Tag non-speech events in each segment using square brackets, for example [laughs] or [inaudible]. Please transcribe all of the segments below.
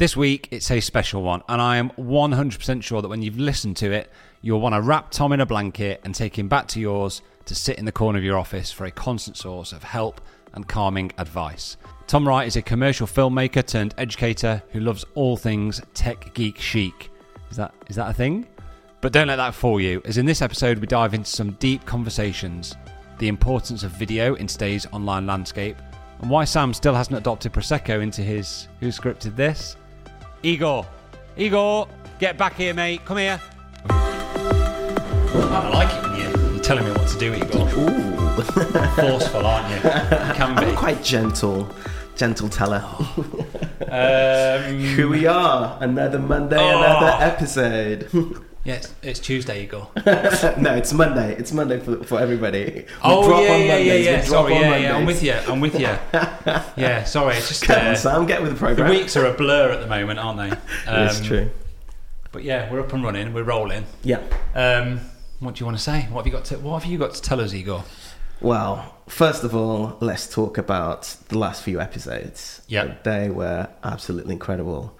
This week, it's a special one, and I am 100% sure that when you've listened to it, you'll want to wrap Tom in a blanket and take him back to yours to sit in the corner of your office for a constant source of help and calming advice. Tom Wright is a commercial filmmaker turned educator who loves all things tech geek chic. Is that is that a thing? But don't let that fool you, as in this episode we dive into some deep conversations, the importance of video in today's online landscape, and why Sam still hasn't adopted Prosecco into his Who Scripted This? Igor! Igor! Get back here, mate! Come here! I like it when you- you're telling me what to do, Igor. Ooh. [laughs] Forceful, aren't you? You can be. I'm quite gentle, gentle teller. Um, Here we are, another Monday, Oh. another episode. [laughs] yeah, it's, it's Tuesday, Igor. [laughs] no, it's Monday. It's Monday for, for everybody. We Oh drop yeah, on yeah, yeah, yeah. Sorry, yeah, yeah. I'm with you. I'm with you. [laughs] Yeah, sorry. It's just Come uh, on, Sam, get with the program. the weeks are a blur at the moment, aren't they? [laughs] Um, it's true. But yeah, we're up and running. We're rolling. Yeah. Um, what do you want to say? What have you got to? What have you got to tell us, Igor? Well, first of all, let's talk about the last few episodes. Yeah. They were absolutely incredible.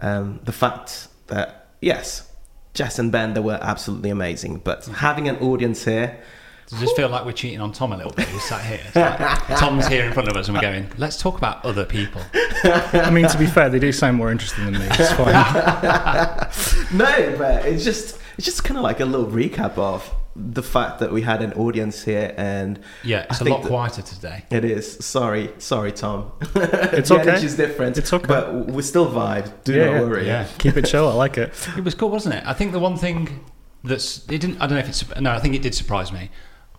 Um, the fact that, yes, Jess and Ben, they were absolutely amazing, but having an audience here, Does this feel like we're cheating on Tom a little bit? We sat here. Like, Tom's here in front of us, and we're going. Let's talk about other people. I mean, to be fair, they do sound more interesting than me. It's fine. [laughs] no, but it's just it's just kind of like a little recap of the fact that we had an audience here, and Yeah, it's I a think lot quieter today. It is. Sorry, sorry, Tom. [laughs] It's the okay. energy's different. It's okay. but we still vibe. Do Yeah, not worry. Yeah. [laughs] Keep it chill. I like it. [laughs] It was cool, wasn't it? I think the one thing that's it didn't. I don't know if it's no. I think it did surprise me.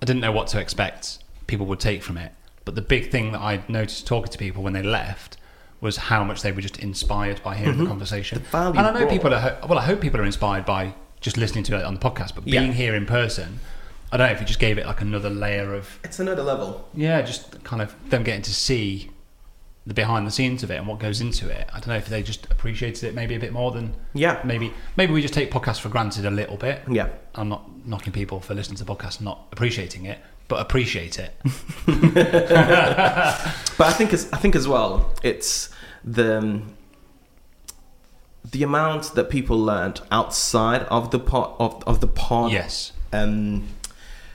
I didn't know what to expect. People would take from it, but the big thing that I noticed talking to people when they left was how much they were just inspired by hearing the conversation. Mm-hmm. The value and I know brought. people are well. I hope people are inspired by just listening to it on the podcast, but Yeah. being here in person. I don't know if it just gave it like another layer of It's another level. yeah, just kind of them getting to see the behind the scenes of it and what goes into it. I don't know if they just appreciated it maybe a bit more than Yeah. maybe maybe we just take podcasts for granted a little bit. Yeah. I'm not knocking people for listening to podcasts and not appreciating it, but appreciate it. [laughs] But I think as I think as well, it's the um, the amount that people learned outside of the pod of, of the pod yes. um,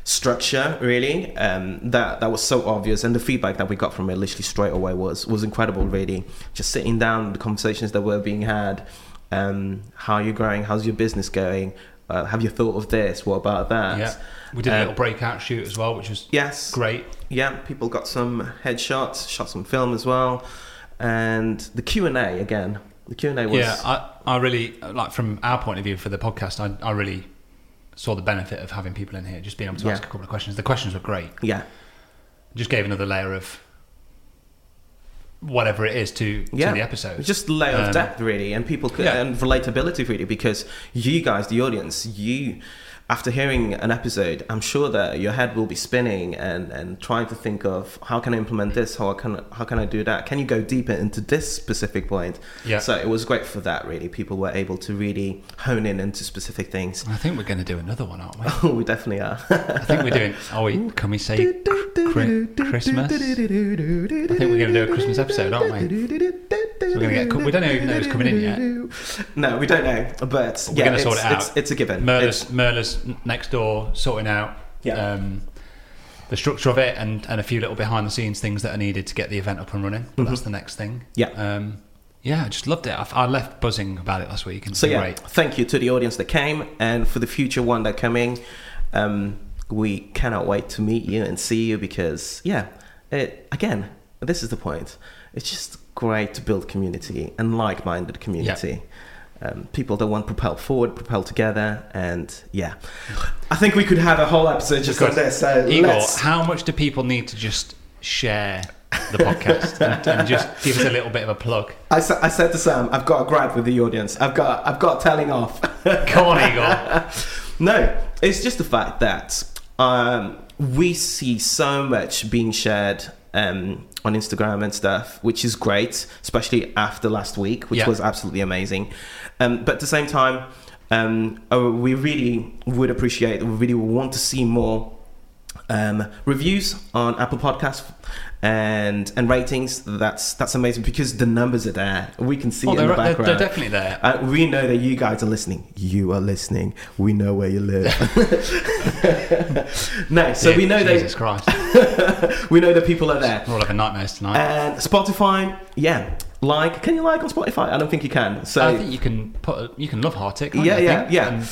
structure really um, that that was so obvious. And the feedback that we got from it literally straight away was was incredible really. Just sitting down the conversations that were being had um, how are you growing? How's your business going? Uh, have you thought of this? What about that? Yeah. We did a little breakout shoot as well, which was yes. great. yeah people got some headshots shot some film as well. And the q&a again the q&a was yeah, I, I really like from our point of view for the podcast. I, I really saw the benefit of having people in here, just being able to Yeah. ask a couple of questions. The questions were great. yeah Just gave another layer of whatever it is to, yeah to the episode. just layer of Um, depth really and people could, yeah. and relatability really because you guys the audience you after hearing an episode, I'm sure that your head will be spinning and, and trying to think of how can I implement this, how can how can I do that? Can you go deeper into this specific point? Yeah. So it was great for that. Really, people were able to really hone in into specific things. I think we're going to do another one, aren't we? Oh, we definitely are. I think we're doing. Oh, we, can we say cri- Christmas? I think we're going to do a Christmas episode, aren't we? So we're going to get. We don't even know who's coming in yet. No, we don't know, but We're yeah, gonna sort it out. It's, it's a given. Merla's, It's- Next door sorting out Yeah. um, the structure of it and, and a few little behind the scenes things that are needed to get the event up and running. But That's the next thing. Mm-hmm. Yeah. Um, yeah, I just loved it. I, I left buzzing about it last week and So yeah, great. thank you to the audience that came, and for the future one that coming, um, we cannot wait to meet you and see you because yeah, it, again, this is the point. It's just great to build community and like-minded community. Um, people that want to propel forward, propel together, and yeah, I think we could have a whole episode just on this. So Igor, let's. how much do people need to just share the podcast and, and just give us a little bit of a plug? I, sa- I said to Sam, I've got a grab with the audience. I've got, I've got telling off. [laughs] Come on, Igor. [laughs] No, it's just the fact that um, we see so much being shared um, on Instagram and stuff, which is great, especially after last week, which Yeah. was absolutely amazing. Um, but at the same time, um, we really would appreciate, we really want to see more um, reviews on Apple Podcasts and and ratings. That's that's amazing because the numbers are there. We can see Oh, it in they're, the they're, background. they're definitely there. Uh, we know that you guys are listening. You are listening. We know where you live. [laughs] no, so we know Jesus that Christ. [laughs] we know that people are there. We're all having tonight. And Spotify, yeah, like. Can you like on Spotify? I don't think you can. So I think you can put a, you can love Hartic. can't Yeah, yeah, yeah. And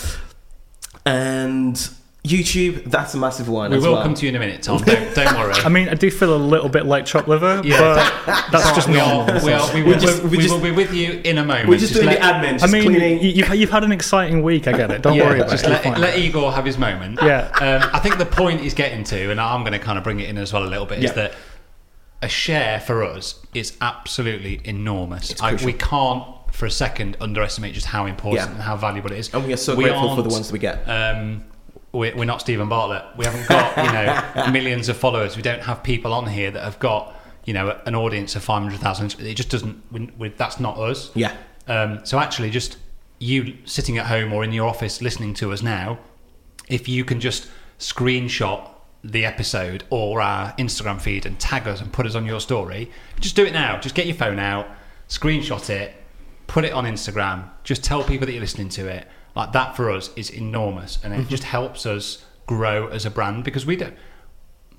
and YouTube, that's a massive one. we as will well. come to you in a minute, Tom. Don't, don't worry. [laughs] I mean, I do feel a little bit like chopped liver, Yeah. but that's just we normal. are, we, are, we, We will, just- we, we just- will be with you in a moment. We're just, doing let, the admin, I mean, cleaning. you, you've, you've had an exciting week. I get it. Don't yeah, worry about just it. let, You're let Igor have his moment. Yeah. Um, I think the point he's getting to, and I'm going to kind of bring it in as well a little bit, Yeah. is that a share for us is absolutely enormous. I, we can't for a second underestimate just how important Yeah. and how valuable it is. and we are so grateful for the aren't, ones we get. Um, we're, we're not Steven Bartlett. We haven't got you know [laughs] millions of followers. We don't have people on here that have got you know an audience of five hundred thousand. It just doesn't. We, we, that's not us. yeah. Um, so actually, just you sitting at home or in your office listening to us now, if you can just screenshot the episode or our Instagram feed and tag us and put us on your story, just do it now. Just get your phone out, screenshot it, put it on Instagram. Just tell people that you're listening to it. Like that for us is enormous, and it Mm-hmm. just helps us grow as a brand because we don't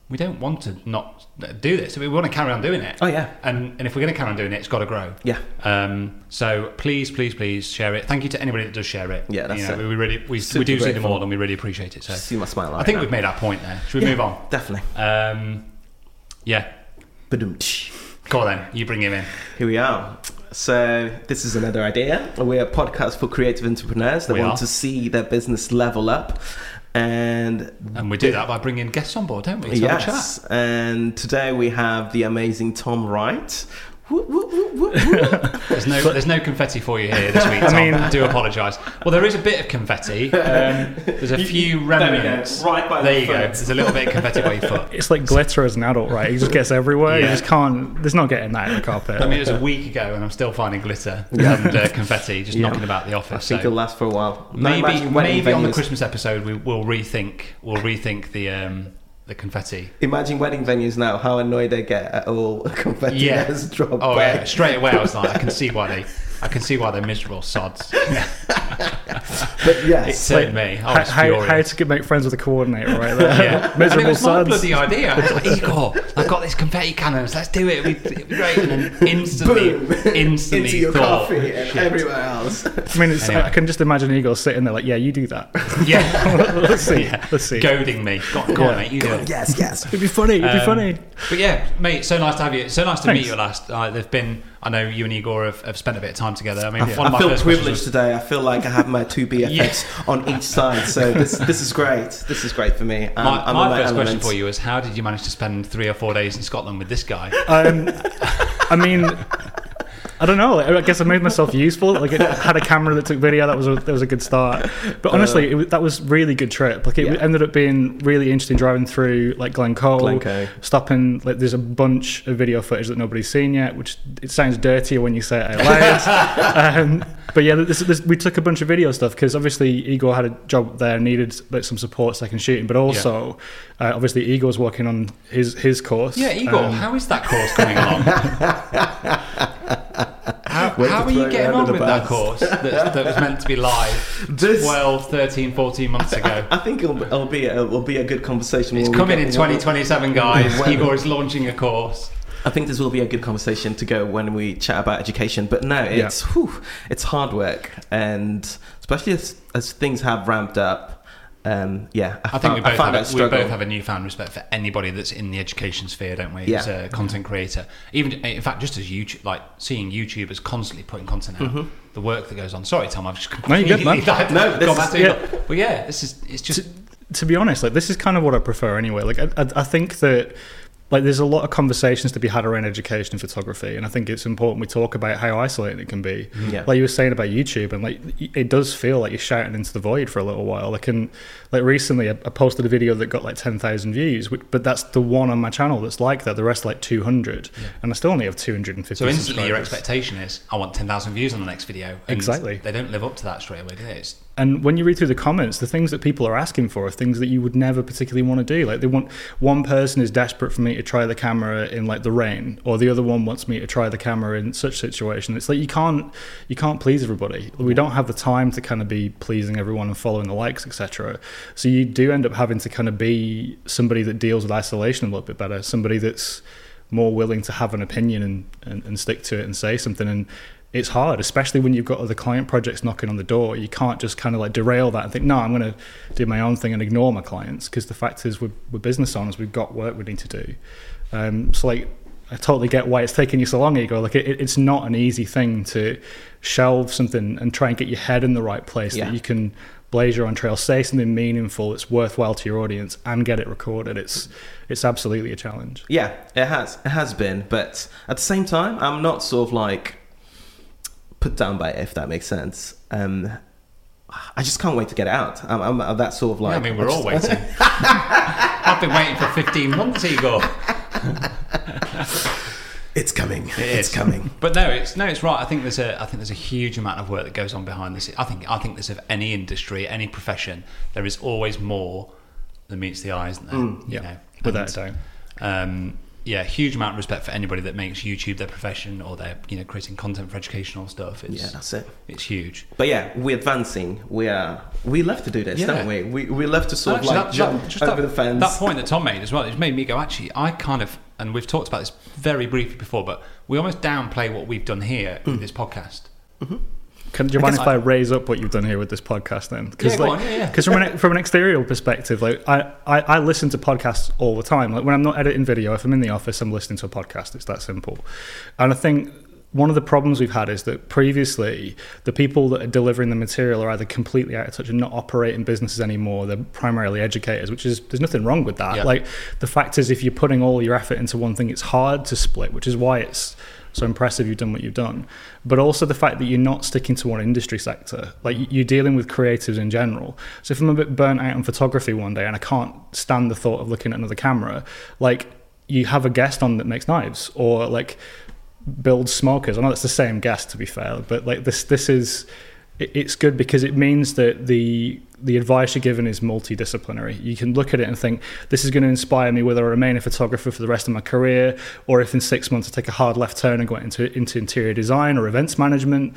we don't want to not do this. We want to carry on doing it. Oh, yeah. And and if we're going to carry on doing it, it's got to grow. Yeah. Um, so please, please, please share it. Thank you to anybody that does share it. Yeah, that's you know, it. we really we, Super we do see them grateful. all and we really appreciate it. So See my smile. I think now. we've made our point there. Should we Yeah, move on? Definitely. Um, yeah, Ba-dum-tsh. go on then. You bring him in. Here we are. So this is another idea. We're a podcast for creative entrepreneurs that We want are. to see their business level up, and And we do that by bringing guests on board, don't we? To yes. And today we have the amazing Tom Wright. Woo, woo, woo, woo, woo. [laughs] There's no there's no confetti for you here this week. [laughs] Tom. I, mean- do apologise. Well, there is a bit of confetti. [laughs] Um, there's a few there we go. remnants. Right by there the you go. foot. There's a little bit of confetti by your foot. It's like glitter as an adult, right? It just gets everywhere. You just can't. There's not getting that in the carpet. I mean, it was a week ago, and I'm still finding glitter and uh, confetti just Yeah. knocking about the I office. think so- it'll last for a while. Maybe, maybe on the Christmas episode we will rethink. We'll rethink the um, the confetti. Imagine wedding venues now. How annoyed they get at all [laughs] confetti Yeah. has dropped. Oh by. yeah, straight away I was like, I can [laughs] see why they, I can see why they're miserable sods. [laughs] But It yes, turned me. I how, was how, how to make friends with a coordinator, right [laughs] there. Yeah, and it Miserable was my bloody idea. I was like, [laughs] Igor, I've got these confetti cannons. Let's do it. We, it'd be great. And then instantly, boom, [laughs] instantly into your thought, coffee and shit. everywhere else. I mean, it's, Anyway. I can just imagine Igor sitting there like, yeah, you do that. Yeah, Let's see. yeah. Let's see. goading me. Go, go on, mate. You do it. yes, yes. It'd be funny. It'd be Um, funny. But yeah, mate, so nice to have you. So nice to meet you last. Uh, there've been, I know you and Igor have, have spent a bit of time together. I mean, I, one of I my feel first privileged questions today. I feel like I have my two [laughs] BFFs on each side. So [laughs] this this is great. This is great for me. Was, Um, my I'm my first element. question for you is how did you manage to spend three or four days in Scotland with this guy? Um, I mean, I don't know. I guess I made myself useful. Like, it had a camera that took video. That was a, that was a good start. But honestly, it, that was really good trip. Like, it Yeah. ended up being really interesting driving through like Glencoe, Glencoe. stopping. Like, there's a bunch of video footage that nobody's seen yet, which it sounds dirtier when you say it out loud. [laughs] um, but yeah, this, this, we took a bunch of video stuff because obviously Igor had a job there, needed like some support second shooting, but also uh, obviously Igor's working on his his course. Yeah, Igor, Um, how is that course coming along? [laughs] how Way how are you getting on the with that course that, [laughs] that was meant to be live This- 12, 13, 14 months ago? I think it'll, it'll be a, it'll be a good conversation. It's coming in 2027, guys. When- Igor is launching a course. I think this will be a good conversation to go when we chat about education. But no, it's whew, it's hard work, and especially as, as things have ramped up. Um, yeah, I think found- we both, found have a, we both have a newfound respect for anybody that's in the education sphere, don't we? Yeah. As a content creator, even in fact, just as YouTube, like seeing YouTubers constantly putting content out, the work that goes on. Sorry, Tom, I've just No, you're good, man. [laughs] No, this gone is- to yeah. Igor. But yeah, this is it's just to be honest, like this is kind of what I prefer anyway. Like I, I, I think that like there's a lot of conversations to be had around education and photography, and I think it's important we talk about how isolating it can be. Mm-hmm. Yeah. Like you were saying about YouTube, and like it does feel like you're shouting into the void for a little while. Like and like recently, I, posted a video that got like ten thousand views, which, but that's the one on my channel that's like that. The rest like two hundred, and I still only have two hundred and fifty. so instantly your expectation is I want ten thousand views on the next video. And Exactly. They don't live up to that straight away, do they? It's, And when you read through the comments, the things that people are asking for are things that you would never particularly want to do. Like they want one person is desperate for me to try the camera in like the rain, or the other one wants me to try the camera in such situation. It's like you can't you can't please everybody. We don't have the time to kind of be pleasing everyone and following the likes, etc. So you do end up having to kind of be somebody that deals with isolation a little bit better, somebody that's more willing to have an opinion and, and, and stick to it and say something and it's hard, especially when you've got other client projects knocking on the door. You can't just kind of like derail that and think, no, I'm going to do my own thing and ignore my clients. Because the fact is, we're, we're business owners, we've got work we need to do. Um, so, like, I totally get why it's taking you so long, Igor. Like, it, it's not an easy thing to shelve something and try and get your head in the right place Yeah. that you can blaze your own trail, say something meaningful that's worthwhile to your audience, and get it recorded. It's it's absolutely a challenge. Yeah, it has. It has been. But at the same time, I'm not sort of like put down by it, if that makes sense. Um, I just can't wait to get it out. I'm, I'm, I'm that sort of like. I mean, we're I all just- waiting. [laughs] I've been waiting for 15 months, Igor. [laughs] It's coming. It it's coming. But no, it's no, it's right. I think there's a I think there's a huge amount of work that goes on behind this. I think I think there's of any industry, any profession, there is always more than meets the eye, isn't there? You yeah, know? without a doubt. Um, yeah, huge amount of respect for anybody that makes YouTube their profession or they're you know creating content for educational stuff. It's, Yeah, that's it. It's huge. But yeah, we're advancing. We are. We love to do this, Yeah. don't we? We we love to sort Actually, of like that- jump that- just over that, the fence. That point that Tom made as well, it made me go, actually, I kind of, and we've talked about this very briefly before, but we almost downplay what we've done here Mm. with this podcast. Can, do you mind if I, raise up what you've done here with this podcast then? Yeah, like, on, yeah, yeah. from an from an exterior perspective, like I, I, I listen to podcasts all the time. Like when I'm not editing video, if I'm in the office, I'm listening to a podcast. It's that simple. And I think one of the problems we've had is that previously the people that are delivering the material are either completely out of touch and not operating businesses anymore. They're primarily educators, which is there's nothing wrong with that. Like the fact is, if you're putting all your effort into one thing, it's hard to split, which is why it's so impressive you've done what you've done. But also the fact that you're not sticking to one industry sector. Like you're dealing with creatives in general. So if I'm a bit burnt out on photography one day and I can't stand the thought of looking at another camera, like you have a guest on that makes knives or like builds smokers. I know that's the same guest to be fair, but like this this is it's good because it means that the the advice you're given is multidisciplinary. You can look at it and think, this is going to inspire me whether I remain a photographer for the rest of my career, or if in six months I take a hard left turn and go into into interior design or events management.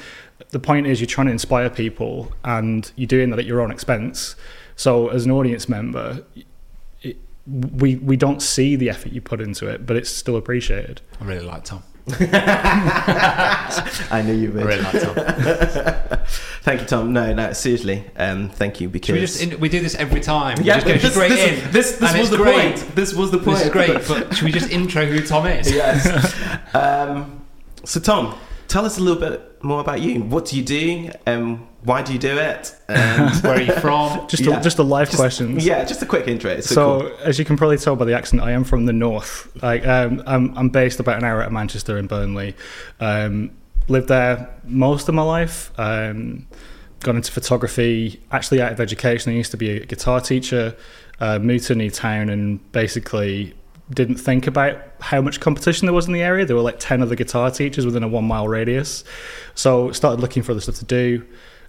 The point is, you're trying to inspire people, and you're doing that at your own expense. So, as an audience member, it, we we don't see the effort you put into it, but it's still appreciated. I really like Tom. [laughs] I knew you I would. really like Tom. [laughs] Thank you, Tom. No, no, seriously. Um, thank you because we just we do this every time. We yeah, this, straight this, in. This this was the great. point. This was the point. This is great, [laughs] but should we just intro who Tom is? yes. Um, so, Tom, tell us a little bit more about you. What do you do? Um, why do you do it? And [laughs] Where are you from? Just Yeah. a, just a live Just- questions. yeah, just a quick intro. It's so, So, cool. as you can probably tell by the accent, I am from the north. Like, um, I'm, I'm based about an hour out of Manchester in Burnley. Um, lived there most of my life. Um, got into photography actually out of education. I used to be a guitar teacher. Uh, moved to a new town and basically didn't think about how much competition there was in the area. There were like 10 other guitar teachers within a one mile radius. So started looking for other stuff to do.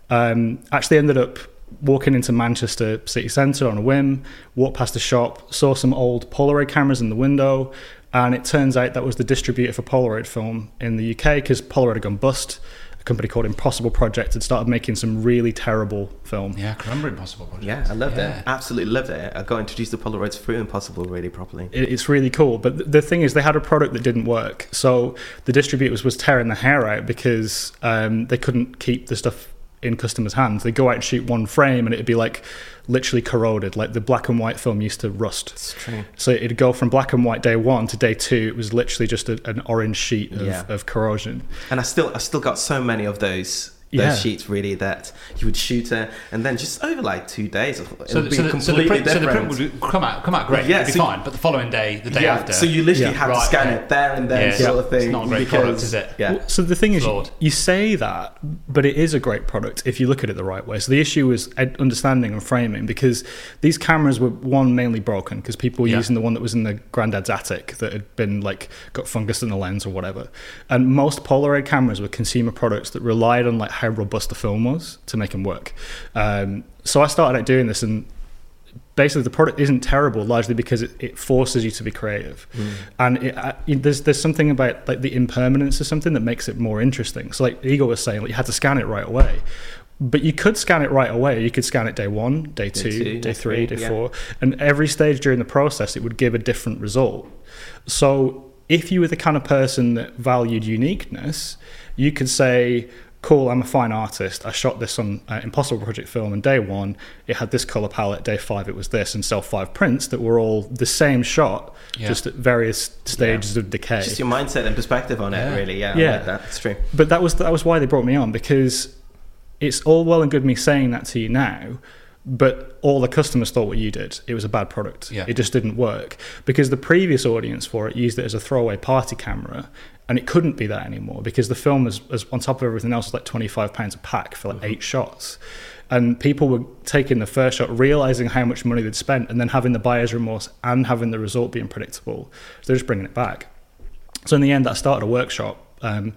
Um, actually ended up walking into Manchester city centre on a whim, walked past a shop, saw some old Polaroid cameras in the window, and it turns out that was the distributor for Polaroid film in the UK because Polaroid had gone bust a company called Impossible Project had started making some really terrible film. Yeah, I remember Impossible Project. Yeah, I loved Yeah. it. Absolutely loved it. I got introduced to Polaroids through Impossible really properly. It- It's really cool, but th- the thing is, they had a product that didn't work. So the distributors was tearing their hair out because um, they couldn't keep the stuff in customers' hands. They go out and shoot one frame, and it'd be like literally corroded. Like the black and white film used to rust. It's true. So it'd go from black and white day one to day two. It was literally just a, an orange sheet of, Yeah. of corrosion. And I still I still got so many of those those sheets really that you would shoot it and then just over like two days it So, would the, be so, the, so, the completely print, so the print would come out come out great. Yeah, it'd be so- fine. But the following day, the day yeah, after, so you literally Yeah. have to scan yeah. it there and then Yeah, sort of it's not a great because, product, is it? Yeah. Well, So the thing is, Flawed. you say that, but it is a great product if you look at it the right way. So the issue is understanding and framing because these cameras were one mainly broken because people were Yeah. using the one that was in the granddad's attic that had been like got fungus in the lens or whatever. And most Polaroid cameras were consumer products that relied on like how robust the film was to make them work. Um, so I started out doing this and basically the product isn't terrible largely because it, it forces you to be creative. And it, it- there's there's something about like the impermanence of something that makes it more interesting. So like Igor was saying like, you had to scan it right away. But you could scan it right away. You could scan it day one day two, two, day day three, three, day yeah. four. And every stage during the process it would give a different result. So if you were the kind of person that valued uniqueness you could say cool i'm a fine artist i shot this on uh, impossible project film and day one it had this color palette day five it was this and sell five prints that were all the same shot Yeah. just at various stages of decay Just your mindset and perspective on Yeah. it, really. Yeah, Yeah. I like that. It's true. but that was that was why they brought me on because it's all well and good me saying that to you now but all the customers thought what you did. It was a bad product. Yeah. it just didn't work. Because the previous audience for it used it as a throwaway party camera and it couldn't be that anymore because the film was, was on top of everything else was like 25 pounds a pack for like eight shots. And people were taking the first shot realizing how much money they'd spent and then having the buyer's remorse and having the result being predictable. So they're just bringing it back. So in the end, I started a workshop, um,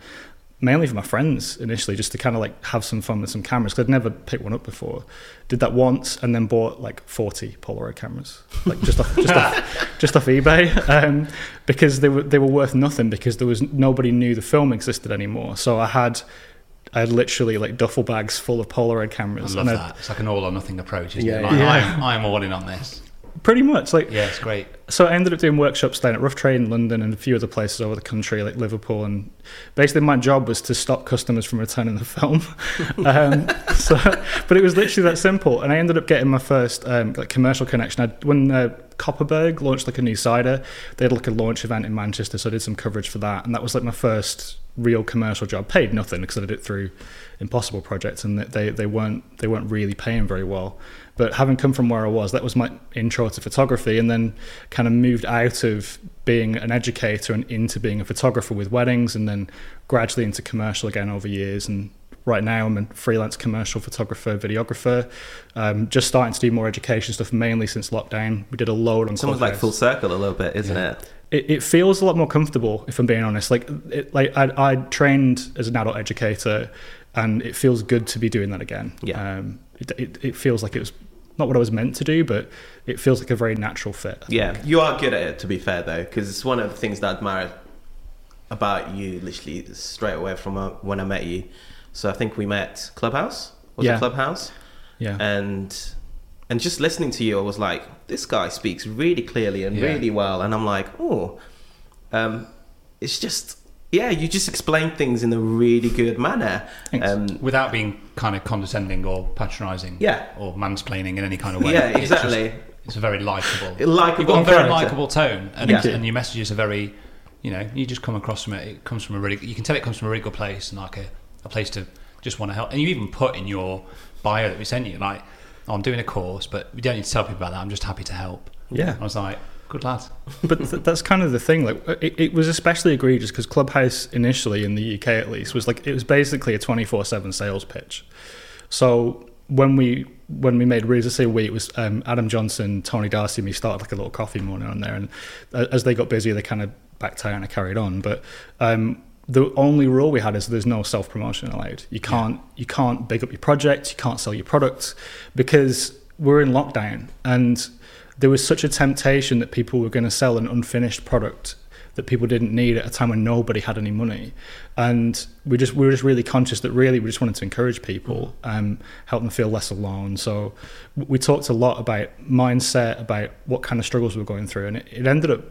mainly for my friends initially, just to kind of like have some fun with some cameras because I'd never picked one up before. Did that once and then bought like forty Polaroid cameras, like just off, just off, [laughs] just off eBay, um, because they were they were worth nothing because there was nobody knew the film existed anymore. So I had. I had literally like duffel bags full of Polaroid cameras. I love and that. It's like an all or nothing approach, isn't Yeah, it? Like, yeah. I'm, I'm all in on this. Pretty much like Yeah, it's great. so I ended up doing workshops down at Rough Trade in London and a few other places over the country, like Liverpool. And basically, my job was to stop customers from returning the film. [laughs] um, so, but it was literally that simple. And I ended up getting my first um, like commercial connection. I, when uh, Kopparberg launched like a new cider, they had like a launch event in Manchester, so I did some coverage for that. And that was like my first real commercial job. Paid nothing because I did it through Impossible projects and they they weren't they weren't really paying very well. But having come from where I was, that was my intro to photography, and then kind of moved out of being an educator and into being a photographer with weddings, and then gradually into commercial again over years. And right now, I'm a freelance commercial photographer, videographer. Um, just starting to do more education stuff, mainly since lockdown. We did a load on. It's almost like full circle a little bit, isn't it? it, it feels a lot more comfortable if I'm being honest. Like, it, like I, I trained as an adult educator, and it feels good to be doing that again. Yeah. Um, it, it, it feels like it was not what I was meant to do, but it feels like a very natural fit. I Yeah, think. you are good at it. To be fair, though, because it's one of the things that I admire about you, literally straight away from uh, when I met you. So I think we met Clubhouse. Was Yeah. it Clubhouse? Yeah. And and just listening to you, I was like, this guy speaks really clearly and Yeah. really well, and I'm like, oh, um, it's just yeah, you just explain things in a really good manner. Um, Without being kind of condescending or patronising. Yeah. Or mansplaining in any kind of way. Yeah, It's just- exactly. It's, a very likable. [laughs] Likeable You've got a very likable tone, and, Yeah. and your messages are very, you know, you just come across from it. It comes from a really, you can tell it comes from a really good place and like a, a place to just want to help. And you even put in your bio that we sent you, like, oh, I'm doing a course, but we don't need to tell people about that. I'm just happy to help. Yeah. I was like, Good lad. [laughs] but th- that's kind of the thing. Like, it, it was especially egregious because Clubhouse initially in the UK at least was like it was basically a twenty four seven sales pitch. So when we when we made Reason Say We, it was um, Adam Johnson, Tony Darcy, and me started like a little coffee morning on there, and uh, as they got busy, they kind of backed out and I carried on. But um, the only rule we had is there's no self promotion allowed. You can't you can't big up your project, you can't sell your products because we're in lockdown and there was such a temptation that people were going to sell an unfinished product that people didn't need at a time when nobody had any money, and we just we were just really conscious that really we just wanted to encourage people, um, help them feel less alone. So we talked a lot about mindset, about what kind of struggles we we're going through, and it, it ended up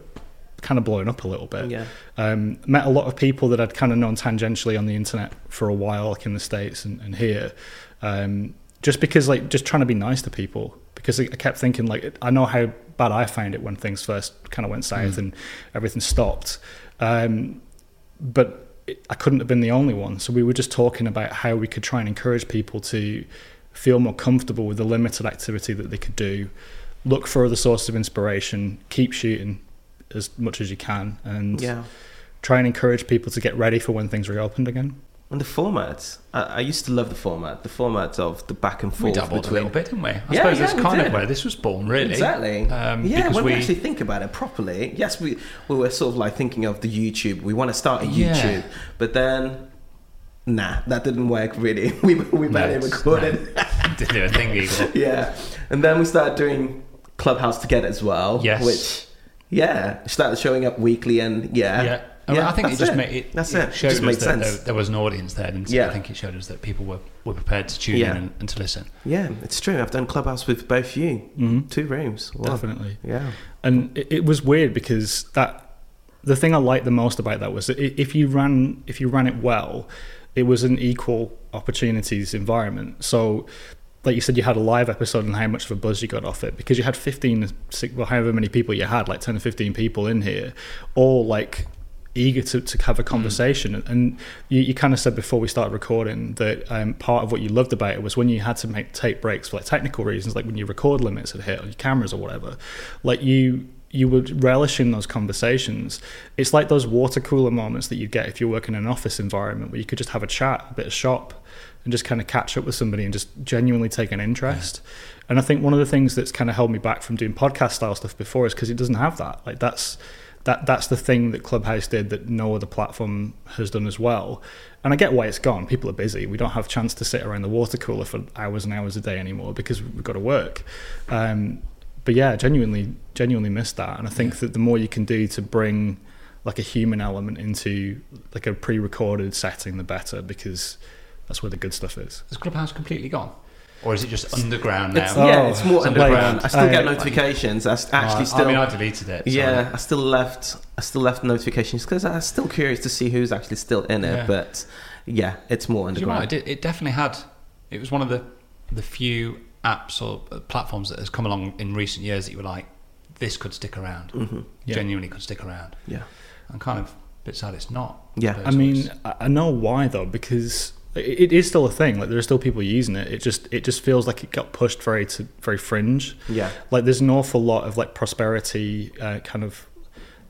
kind of blowing up a little bit. Yeah. Um, met a lot of people that I'd kind of known tangentially on the internet for a while, like in the states and, and here, um, just because like just trying to be nice to people. Because I kept thinking like I know how bad I found it when things first kind of went south and everything stopped, um, but it, I couldn't have been the only one. So we were just talking about how we could try and encourage people to feel more comfortable with the limited activity that they could do, look for other sources of inspiration, keep shooting as much as you can, and Yeah. try and encourage people to get ready for when things reopened again. And the format, I, I used to love the format. The format of the back and forth. We forth dabbled a little bit, didn't we? I Yeah, suppose yeah, that's kind did. of where this was born, really. Exactly. Um, yeah, when we, we actually think about it properly, yes, we we were sort of like thinking of the YouTube. We want to start a Yeah. YouTube, but then, nah, that didn't work really. [laughs] We we No, barely it's- recorded. [laughs] didn't do a thing, Igor. [laughs] yeah, and then we started doing Clubhouse together as well. Yes. which yeah, started showing up weekly, and yeah, Yeah. I, mean, I think it just made it. That's it it. Showed just us that sense. there, there was an audience there, and Yeah. I think it showed us that people were, were prepared to tune Yeah. in and, and to listen. Yeah, it's true. I've done Clubhouse with both you. Mhm. Two rooms. Wow. Definitely. Yeah. and it, it was weird because that the thing I liked the most about that was that if you ran if you ran it well, it was an equal opportunities environment. So, like you said, you had a live episode and how much of a buzz you got off it because you had 15, well, however many people you had, like ten or fifteen people in here, all like eager to, to have a conversation. And you, you kind of said before we started recording that um, part of what you loved about it was when you had to make take breaks for like technical reasons like when your record limits had hit or your cameras or whatever like you you would relish in those conversations. It's like those water cooler moments that you get if you're working in an office environment where you could just have a chat a bit of shop and just kind of catch up with somebody and just genuinely take an interest. And i think one of the things that's kind of held me back from doing podcast style stuff before is because it doesn't have that. Like that's that that's the thing that Clubhouse did that no other platform has done as well. And I get why it's gone. People are busy. We don't have a chance to sit around the water cooler for hours and hours a day anymore because we've got to work. Um, but yeah, genuinely, genuinely missed that. And I think that the more you can do to bring like a human element into like a pre-recorded setting, the better because that's where the good stuff is. Is Clubhouse completely gone, or is it just underground now? It's, yeah, Oh, it's more like, underground. I still uh, get notifications. I actually Oh, still. I mean, I deleted it. so- yeah, I still left. I still left notifications because I'm still curious to see who's actually still in it. Yeah. But yeah, it's more You're right. underground. It, it definitely had. It was one of the the few apps or uh, platforms that has come along in recent years that you were like, this could stick around. hmm Yeah. Genuinely could stick around. Yeah, I'm kind of a bit sad it's not. Yeah. I mean, I I know why though, because it it is still a thing. Like there are still people using it. It just it just feels like it got pushed very to very fringe. yeah, Like there's an awful lot of like prosperity uh, kind of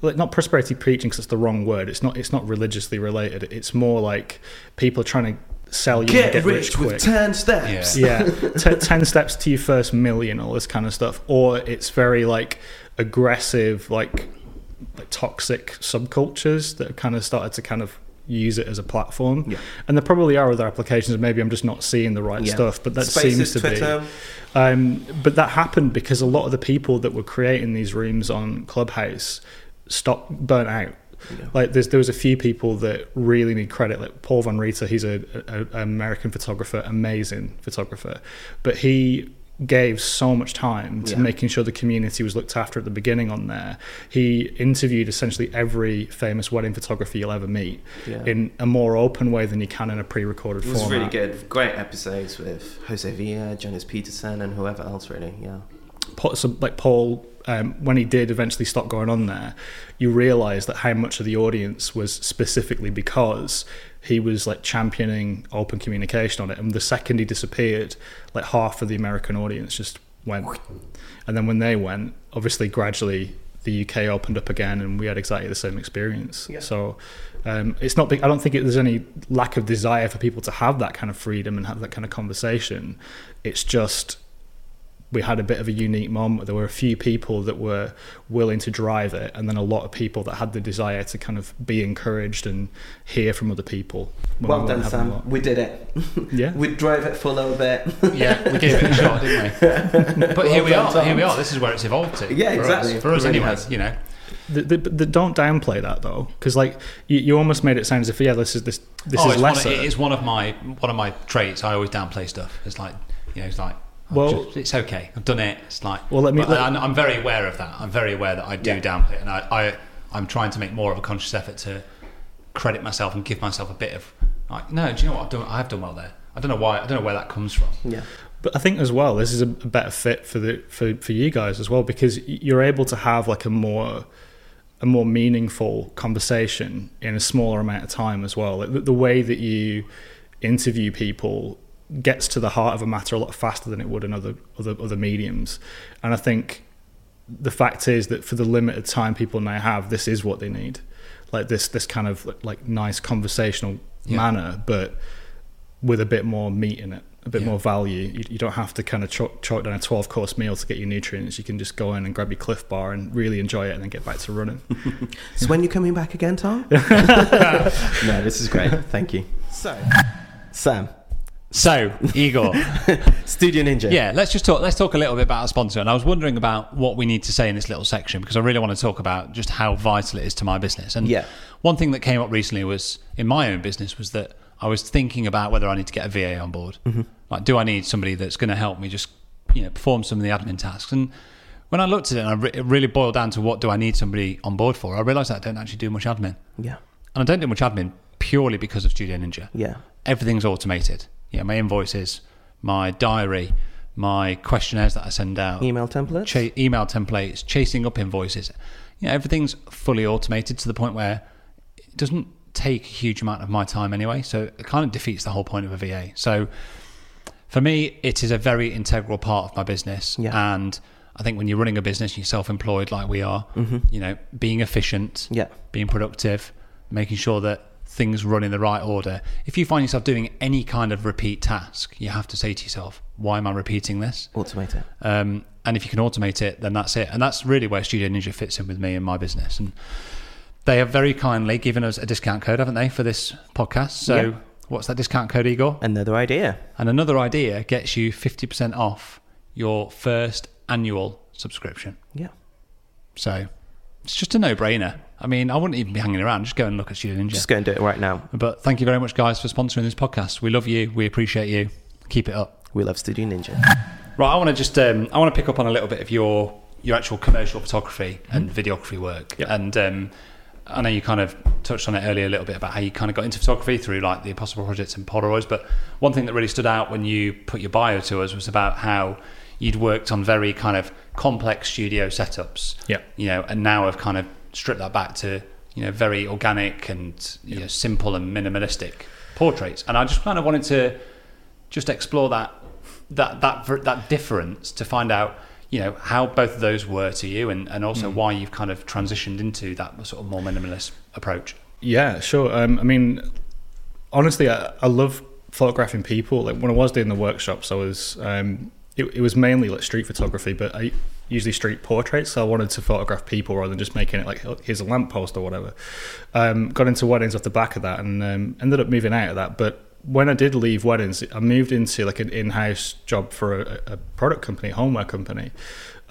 like not prosperity preaching because it's the wrong word. It's not it's not religiously related. It's more like people are trying to sell you get, get rich, rich, with ten steps. yeah, [laughs] T- ten steps to your first million, all this kind of stuff. Or it's very like aggressive, like, like toxic subcultures that have kind of started to kind of use it as a platform. Yeah. And there probably are other applications. Maybe I'm just not seeing the right Yeah. stuff, but that Spaces, seems to Twitter. be. Um, but that happened because a lot of the people that were creating these rooms on Clubhouse stopped burnt out. Yeah. Like there's there was a few people that really need credit. Like Paul Von Rieter, he's a, a, a American photographer, amazing photographer, but he gave so much time to Yeah. making sure the community was looked after at the beginning on there. He interviewed essentially every famous wedding photographer you'll ever meet Yeah. in a more open way than you can in a pre-recorded It was format. really good. Great episodes with Jose Villa, Jonas Peterson, and whoever else. Really, yeah. Paul- so like Paul, um, when he did eventually stop going on there, you realise that how much of the audience was specifically because he was like championing open communication on it, and the second he disappeared, like half of the American audience just went, and then when they went, obviously gradually the UK opened up again, and we had exactly the same experience. Yeah. So um, it's not. big- I don't think it, there's any lack of desire for people to have that kind of freedom and have that kind of conversation. It's just we had a bit of a unique moment. There were a few people that were willing to drive it, and then a lot of people that had the desire to kind of be encouraged and hear from other people. Well we done, weren't having a Sam. We did it. Yeah. [laughs] we drove it for a little bit. [laughs] Yeah, we gave it a shot, didn't we? [laughs] But here we are. done, Here we are. This is where it's evolved to. Yeah, for exactly. Us, for us, It really anyway. You know. The, the, the, don't downplay that though, because like you, you almost made it sound as if yeah, this is this this oh, is it's one, of, lesser. it's one of my one of my traits. I always downplay stuff. It's like you know, it's like. Well- just- it's okay. I've done it. It's like. Well, let me- let- I, I'm very aware of that. I'm very aware that I do Yeah. downplay it, and I, I, I'm trying to make more of a conscious effort to credit myself and give myself a bit of like, no, do you know what I've done? I've done well there. I don't know why. I don't know where that comes from. yeah. But I think as well, this is a better fit for the for, for you guys as well because you're able to have like a more a more meaningful conversation in a smaller amount of time as well. Like the, the way that you interview people gets to the heart of a matter a lot faster than it would in other other other mediums. And I think the fact is that for the limited time people now have, this is what they need, like this this kind of like nice conversational Yeah. manner, but with a bit more meat in it, a bit Yeah. more value. You, you don't have to kind of chalk, chalk down a twelve course meal to get your nutrients. You can just go in and grab your Clif Bar and really enjoy it, and then get back to running. [laughs] So when you coming back again, Tom? [laughs] [laughs] no, this is great. Thank you. So, Sam, So, Igor. [laughs] Studio Ninja. Yeah, let's just talk. Let's talk a little bit about our sponsor. And I was wondering about what we need to say in this little section because I really want to talk about just how vital it is to my business. And Yeah. one thing that came up recently was in my own business was that I was thinking about whether I need to get a VA on board. Mm-hmm. Like, do I need somebody that's going to help me just you know perform some of the admin tasks? And when I looked at it, and it really boiled down to what do I need somebody on board for? I realised that I don't actually do much admin, Yeah. and I don't do much admin purely because of Studio Ninja Yeah. everything's automated. Yeah, my invoices, my diary, my questionnaires that I send out, Email templates. cha- email templates, chasing up invoices. You know, everything's fully automated to the point where it doesn't take a huge amount of my time anyway. So it kind of defeats the whole point of a VA. So for me, it is a very integral part of my business. Yeah. And I think when you're running a business, you're self-employed like we are. You know, being efficient, Mm-hmm. Yeah. being productive, making sure that things run in the right order. If you find yourself doing any kind of repeat task, you have to say to yourself, "Why am I repeating this?" Automate it. Um, and if you can automate it, then that's it. And that's really where Studio Ninja fits in with me and my business. And they have very kindly given us a discount code, haven't they, for this podcast? So, Yeah. what's that discount code, Igor? Another idea. And another idea gets you 50% off your first annual subscription. Yeah. So, it's just a no brainer. I mean, I wouldn't even be hanging around. Just go and look at Studio Ninja. Just go and do it right now. But thank you very much, guys, for sponsoring this podcast. We love you. We appreciate you. Keep it up. We love Studio Ninja. Right, I want to just um, I want to pick up on a little bit of your your actual commercial photography and videography work. Yeah. And um, I know you kind of touched on it earlier a little bit about how you kind of got into photography through like the Impossible Projects and Polaroids. But one thing that really stood out when you put your bio to us was about how you'd worked on very kind of complex studio setups. Yeah. You know, and now have kind of stripped that back to you know very organic and you know simple and minimalistic portraits. And I just kind of wanted to just explore that that that that difference to find out you know how both of those were to you and, and also why you've kind of transitioned into that sort of more minimalist approach Yeah, sure. Um, I mean, honestly, I, I love photographing people. Like when I was doing the workshops, I was um, it, it was mainly like street photography, but I usually street portraits. So I wanted to photograph people rather than just making it like "Oh, here's a lamppost or whatever. Um, got into weddings off the back of that, and um, ended up moving out of that. But when I did leave weddings, I moved into like an in-house job for a, a product company, a homeware company.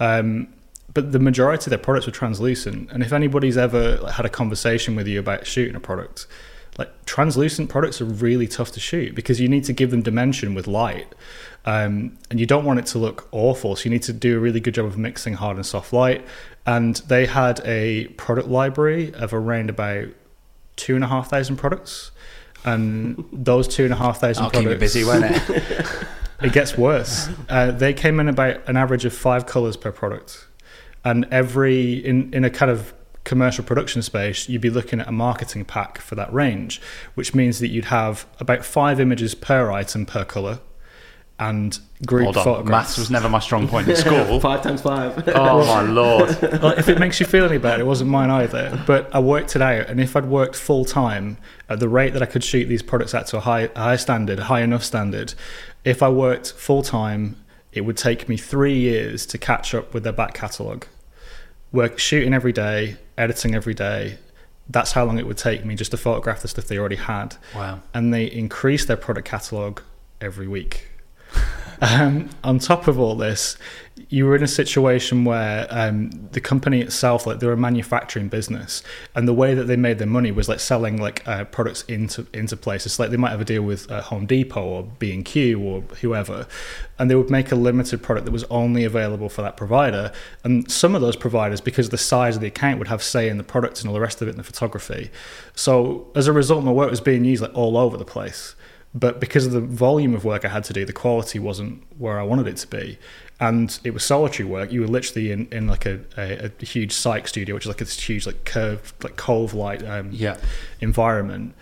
Um, but the majority of their products were translucent. And if anybody's ever had a conversation with you about shooting a product, like translucent products are really tough to shoot because you need to give them dimension with light. Um, and you don't want it to look awful. So you need to do a really good job of mixing hard and soft light. And they had a product library of around about two and a half thousand products. And [laughs] those two and a half thousand i'll keep products you busy won't it [laughs] it gets worse. Uh, they came in about an average of five colors per product, and every in in a kind of commercial production space, you'd be looking at a marketing pack for that range, which means that you'd have about five images per item per color, and group Hold on, photographs. maths was never my strong point in [laughs] school. Five times five. oh my [laughs] lord! well, if it makes you feel any better, it wasn't mine either. But I worked it out, and if I'd worked full time at the rate that I could shoot these products at to a high, a high standard, a high enough standard, if I worked full time, it would take me three years to catch up with their back catalogue. Work shooting every day, editing every day. That's how long it would take me just to photograph the stuff they already had. Wow. And they increase their product catalogue every week. Um, on top of all this, you were in a situation where um, the company itself, like they're a manufacturing business, and the way that they made their money was like selling like uh, products into into places. Like they might have a deal with uh, Home Depot or B and Q or whoever, and they would make a limited product that was only available for that provider. And some of those providers, because of the size of the account, would have say in the product and all the rest of it in the photography. So as a result, my work was being used like all over the place but because of the volume of work I had to do, the quality wasn't where I wanted it to be. And it was solitary work. You were literally in, in like a, a, a huge cyc studio, which is like this huge, like curved, like cove light um, Yeah. environment,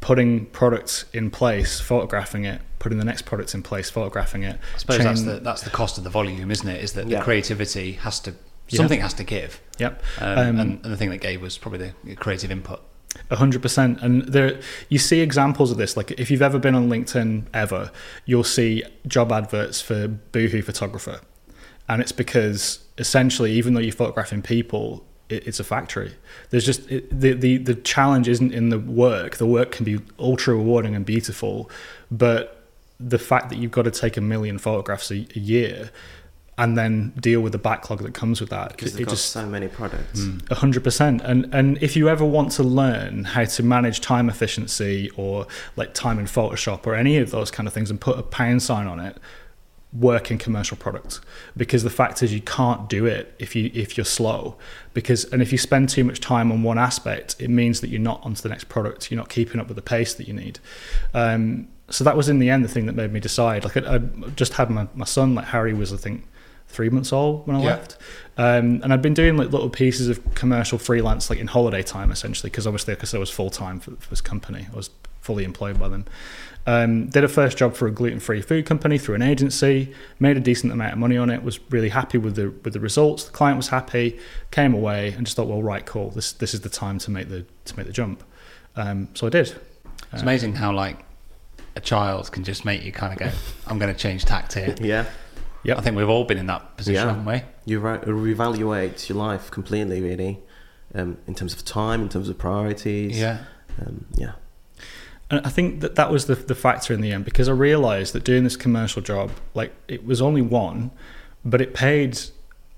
putting products in place, photographing it, putting the next product in place, photographing it. I suppose that's the that's the cost of the volume, isn't it? Is that Yeah. the creativity has to Yeah. something has to give, Yep. um, Um, and, and the thing that gave was probably the creative input. A hundred percent, and there you see examples of this. Like if you've ever been on LinkedIn ever, you'll see job adverts for Boohoo photographer, and it's because essentially, even though you're photographing people, it, it's a factory. There's just it, the the the challenge isn't in the work. The work can be ultra rewarding and beautiful, but the fact that you've got to take a million photographs a, a year and then deal with the backlog that comes with that, Because they've it got just so many products. a hundred percent. And and if you ever want to learn how to manage time efficiency or like time in Photoshop or any of those kind of things and put a pound sign on it, work in commercial products. Because the fact is you can't do it if you if you're slow. Because and if you spend too much time on one aspect, it means that you're not onto the next product. You're not keeping up with the pace that you need. Um, so that was in the end the thing that made me decide. Like I, I just had my, my son, like Harry was I think three months old when I Yeah. left. Um, and I'd been doing like little pieces of commercial freelance, like in holiday time, essentially, because obviously, because I was full time for, for this company, I was fully employed by them. Um, did a first job for a gluten free food company through an agency, made a decent amount of money on it, was really happy with the with the results. The client was happy, came away, and just thought, well, right, cool, this this is the time to make the to make the jump. Um, so I did. It's amazing how like a child can just make you kind of go, "I'm going to change tact here." Yeah. Yep. I think we've all been in that position, Yeah. haven't we? You re- reevaluate your life completely, really, um, in terms of time, in terms of priorities. Yeah. Um, yeah. And I think that that was the, the factor in the end because I realized that doing this commercial job, like it was only one, but it paid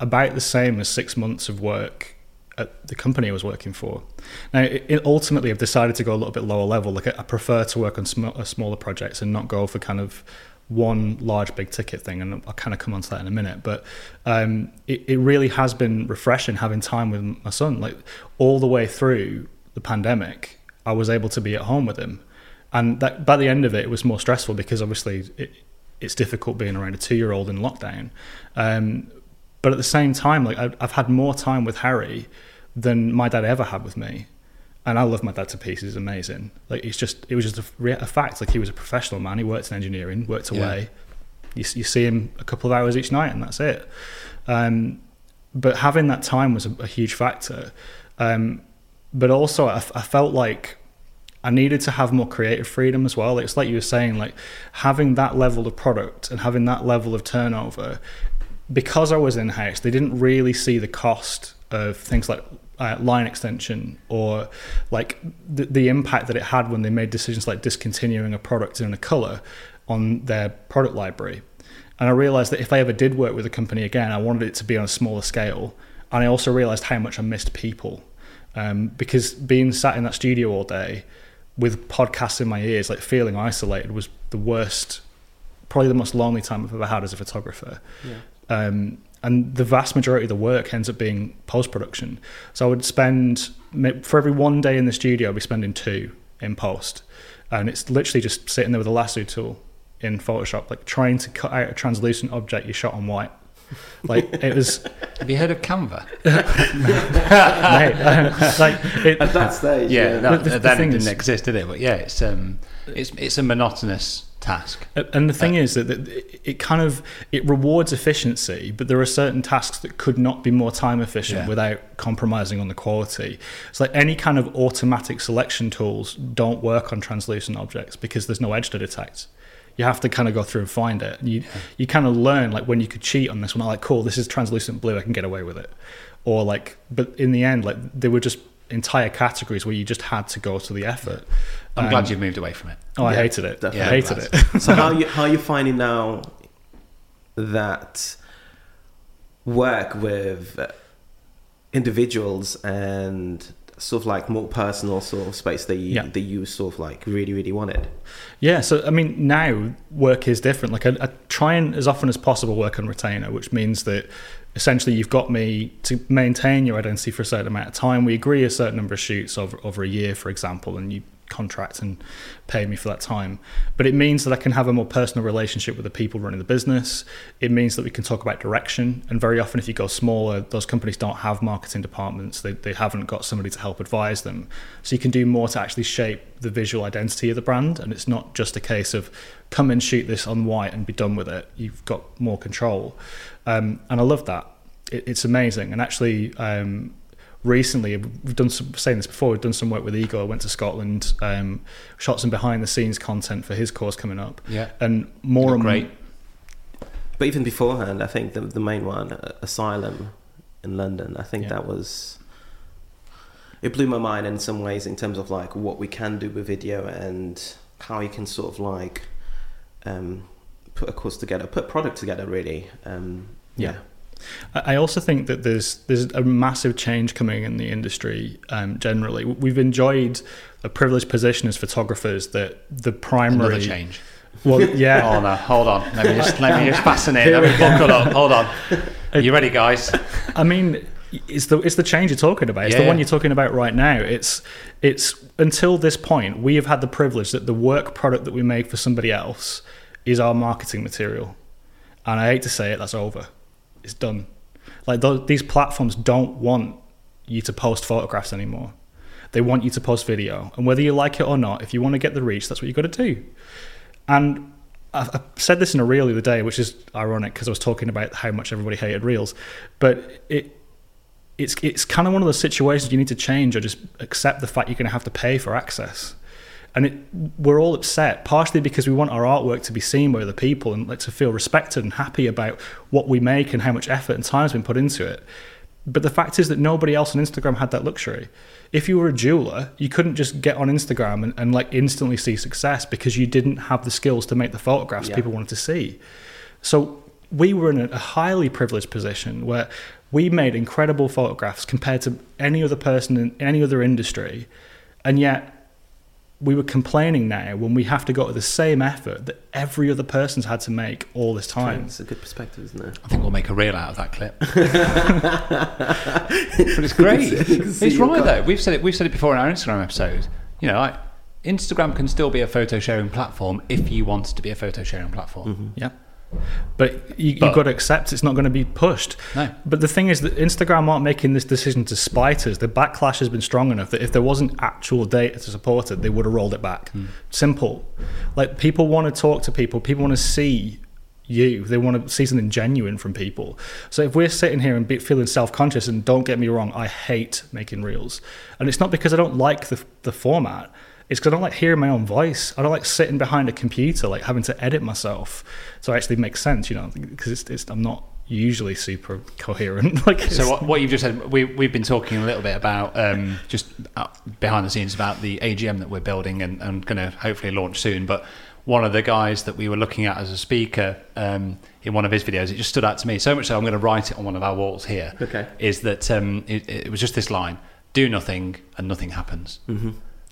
about the same as six months of work at the company I was working for. Now, it, it ultimately, I've decided to go a little bit lower level. Like I I prefer to work on sm- uh, smaller projects and not go for kind of one large big ticket thing and I'll kind of come on to that in a minute but um, it, it really has been refreshing having time with my son. Like all the way through the pandemic I was able to be at home with him. And that by the end of it it was more stressful because obviously it, it's difficult being around a two year old in lockdown. Um, but at the same time like I've, I've had more time with Harry than my dad ever had with me and I love my dad to pieces. He's amazing. Like it's just, it was just a, a fact. Like he was a professional man. He worked in engineering, worked Yeah. away. You, you see him a couple of hours each night, and that's it. Um, but having that time was a, a huge factor. Um, but also, I felt like I needed to have more creative freedom as well. It's like you were saying, like having that level of product and having that level of turnover. Because I was in house, they didn't really see the cost of things like uh, line extension or like the, the impact that it had when they made decisions like discontinuing a product in a color on their product library. And I realized that if I ever did work with a company again, I wanted it to be on a smaller scale. And I also realized how much I missed people um, because being sat in that studio all day with podcasts in my ears, like feeling isolated, was the worst, probably the most lonely time I've ever had as a photographer. Um, and the vast majority of the work ends up being post production. So I would spend for every one day in the studio, I'd be spending two in post, and it's literally just sitting there with a lasso tool in Photoshop, like trying to cut out a translucent object you shot on white. Like it was, [laughs] Have you heard of Canva? [laughs] mate, [laughs] like it, At that stage, Yeah, yeah. that, The- the- the then thing didn't is- exist, did it? But yeah, it's um, it's it's a monotonous task. And the thing uh, is that it kind of it rewards efficiency, but there are certain tasks that could not be more time efficient Yeah. without compromising on the quality. It's like any kind of automatic selection tools don't work on translucent objects because there's no edge to detect. You have to kind of go through and find it. You you kind of learn like when you could cheat on this one. Like, cool, this is translucent blue. I can get away with it. Or like, but in the end, like they were just entire categories where you just had to go to the effort. I'm Um, glad you've moved away from it. Oh, I Yeah, hated it. I hated it. so how you how you finding now that work with individuals and sort of like more personal sort of space that you Yeah. that you sort of like really really wanted Yeah, so I mean, now work is different. Like, I, I try and as often as possible work on retainer, which means that essentially you've got me to maintain your identity for a certain amount of time. We agree a certain number of shoots over over a year, for example, and you contract and pay me for that time. But it means that I can have a more personal relationship with the people running the business. It means that we can talk about direction. And very often, if you go smaller, those companies don't have marketing departments. They, they haven't got somebody to help advise them. So you can do more to actually shape the visual identity of the brand. And it's not just a case of come and shoot this on white and be done with it. You've got more control. Um, and I love that. It, it's amazing. And actually, um, recently we've done some saying this before we've done some work with Igor went to Scotland um, shot some behind the scenes content for his course coming up Yeah. and more and great. but even beforehand i think the, the main one uh, asylum in london i think Yeah. that was it blew my mind in some ways in terms of like what we can do with video and how you can sort of like um, put a course together put a product together really um, Yeah. yeah I also think that there's there's a massive change coming in the industry um, generally. We've enjoyed a privileged position as photographers that the primary Another change. Well, [laughs] yeah, Oh no, hold on. Let me just let me just [laughs] fasten it. Let me buckle up. Hold on. Are you ready, guys? I mean, it's the it's the change you're talking about. It's the one you're talking about right now. It's it's until this point we have had the privilege that the work product that we make for somebody else is our marketing material, and I hate to say it, that's over. It's done. Like those, these platforms don't want you to post photographs anymore. They want you to post video, and whether you like it or not, if you want to get the reach, that's what you got to do. And I, I said this in a reel the other day, which is ironic because I was talking about how much everybody hated reels, but it it's it's kind of one of those situations you need to change or just accept the fact you're going to have to pay for access. And it, we're all upset, partially because we want our artwork to be seen by other people and like to feel respected and happy about what we make and how much effort and time has been put into it. But the fact is that nobody else on Instagram had that luxury. If you were a jeweler, you couldn't just get on Instagram and, and like instantly see success because you didn't have the skills to make the photographs Yeah. people wanted to see. So we were in a highly privileged position where we made incredible photographs compared to any other person in any other industry, and yet we were complaining now when we have to go to the same effort that every other person's had to make all this time. it's a good perspective isn't it I think we'll make a reel out of that clip. [laughs] but it's [laughs] great. can It's right cut. though. We've said it. We've said it before in our Instagram episode. You know, like Instagram can still be a photo sharing platform if you want it to be a photo sharing platform. Yeah. But you, you've got to accept it's not going to be pushed. No. But the thing is that Instagram aren't making this decision to spite us. The backlash has been strong enough that if there wasn't actual data to support it, they would have rolled it back. Hmm. Simple. Like people want to talk to people. People want to see you. They want to see something genuine from people. So if we're sitting here and be, feeling self-conscious, and don't get me wrong, I hate making reels, and it's not because I don't like the the format. It's because I don't like hearing my own voice. I don't like sitting behind a computer, like having to edit myself. So it actually makes sense, you know, because it's, it's, I'm not usually super coherent. [laughs] like, So what, what you've just said, we, we've been talking a little bit about um, just uh, behind the scenes about the AGM that we're building and, and going to hopefully launch soon. But one of the guys that we were looking at as a speaker um, in one of his videos, it just stood out to me so much so I'm going to write it on one of our walls here. Okay. Is that um, it, it was just this line: "Do nothing and nothing happens."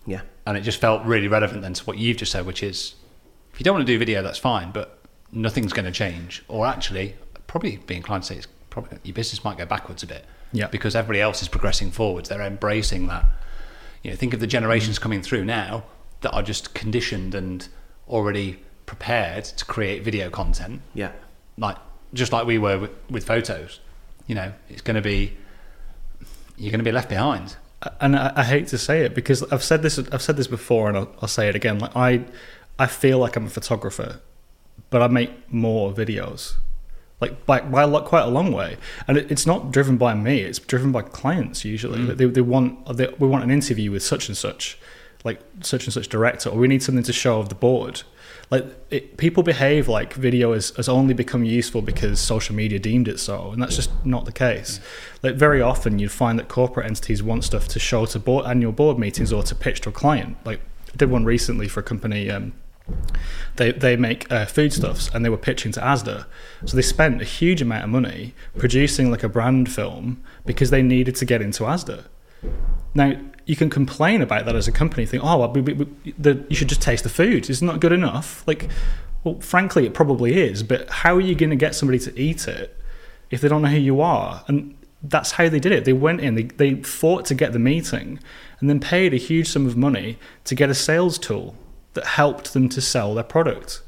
yeah and it just felt really relevant then to what you've just said, which is if you don't want to do video, that's fine, but nothing's going to change. Or actually, probably be inclined to say it's probably your business might go backwards a bit, Yeah. because everybody else is progressing forwards. They're embracing that. You know, think of the generations mm-hmm. coming through now that are just conditioned and already prepared to create video content, yeah like just like we were with, with photos. You know, it's going to be you're going to be left behind. And I, I hate to say it because I've said this I've said this before and I'll, I'll say it again like I I feel like I'm a photographer, but I make more videos. Like by, by a lot, quite a long way, and it, it's not driven by me. It's driven by clients usually. Mm. They, they want they, we want an interview with such and such, like such and such director, or we need something to show of the board. Like it, people behave like video has, has only become useful because social media deemed it so, and that's just not the case. Like very often, you'd find that corporate entities want stuff to show to board annual board meetings or to pitch to a client. Like I did one recently for a company. Um, they they make uh, foodstuffs and they were pitching to ASDA, so they spent a huge amount of money producing like a brand film because they needed to get into ASDA. Now you can complain about that as a company, think, oh, well, we, we, the, you should just taste the food. It's not good enough. Like, well, frankly, it probably is. But how are you going to get somebody to eat it if they don't know who you are? And that's how they did it. They went in, they, they fought to get the meeting, and then paid a huge sum of money to get a sales tool that helped them to sell their product.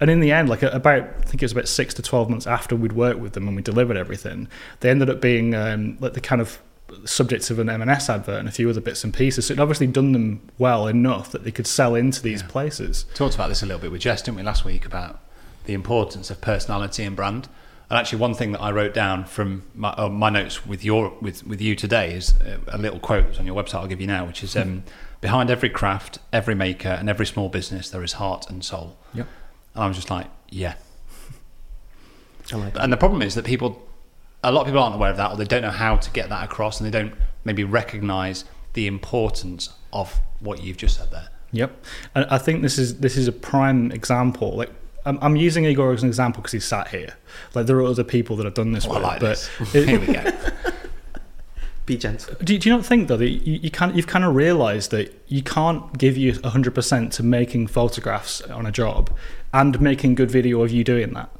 And in the end, like about, I think it was about six to 12 months after we'd worked with them and we delivered everything, they ended up being um, like the kind of subjects of an M&S advert and a few other bits and pieces. So it'd obviously done them well enough that they could sell into these yeah. places. Talked about this a little bit with Jess, didn't we, last week about the importance of personality and brand. And actually, one thing that I wrote down from my, uh, my notes with your with, with you today is a, a little quote on your website. I'll give you now, which is um, behind every craft, every maker, and every small business, there is heart and soul. Yep. And I was just like, yeah. Like and the problem is that people a lot of people aren't aware of that or they don't know how to get that across and they don't maybe recognize the importance of what you've just said there yep and i think this is this is a prime example like i'm, I'm using igor as an example because he's sat here like there are other people that have done this oh, with, like but this. [laughs] here we go [laughs] be gentle. Do, do, you not think though that you, you can't, you've kind of realised that you can't give you hundred percent to making photographs on a job and making good video of you doing that?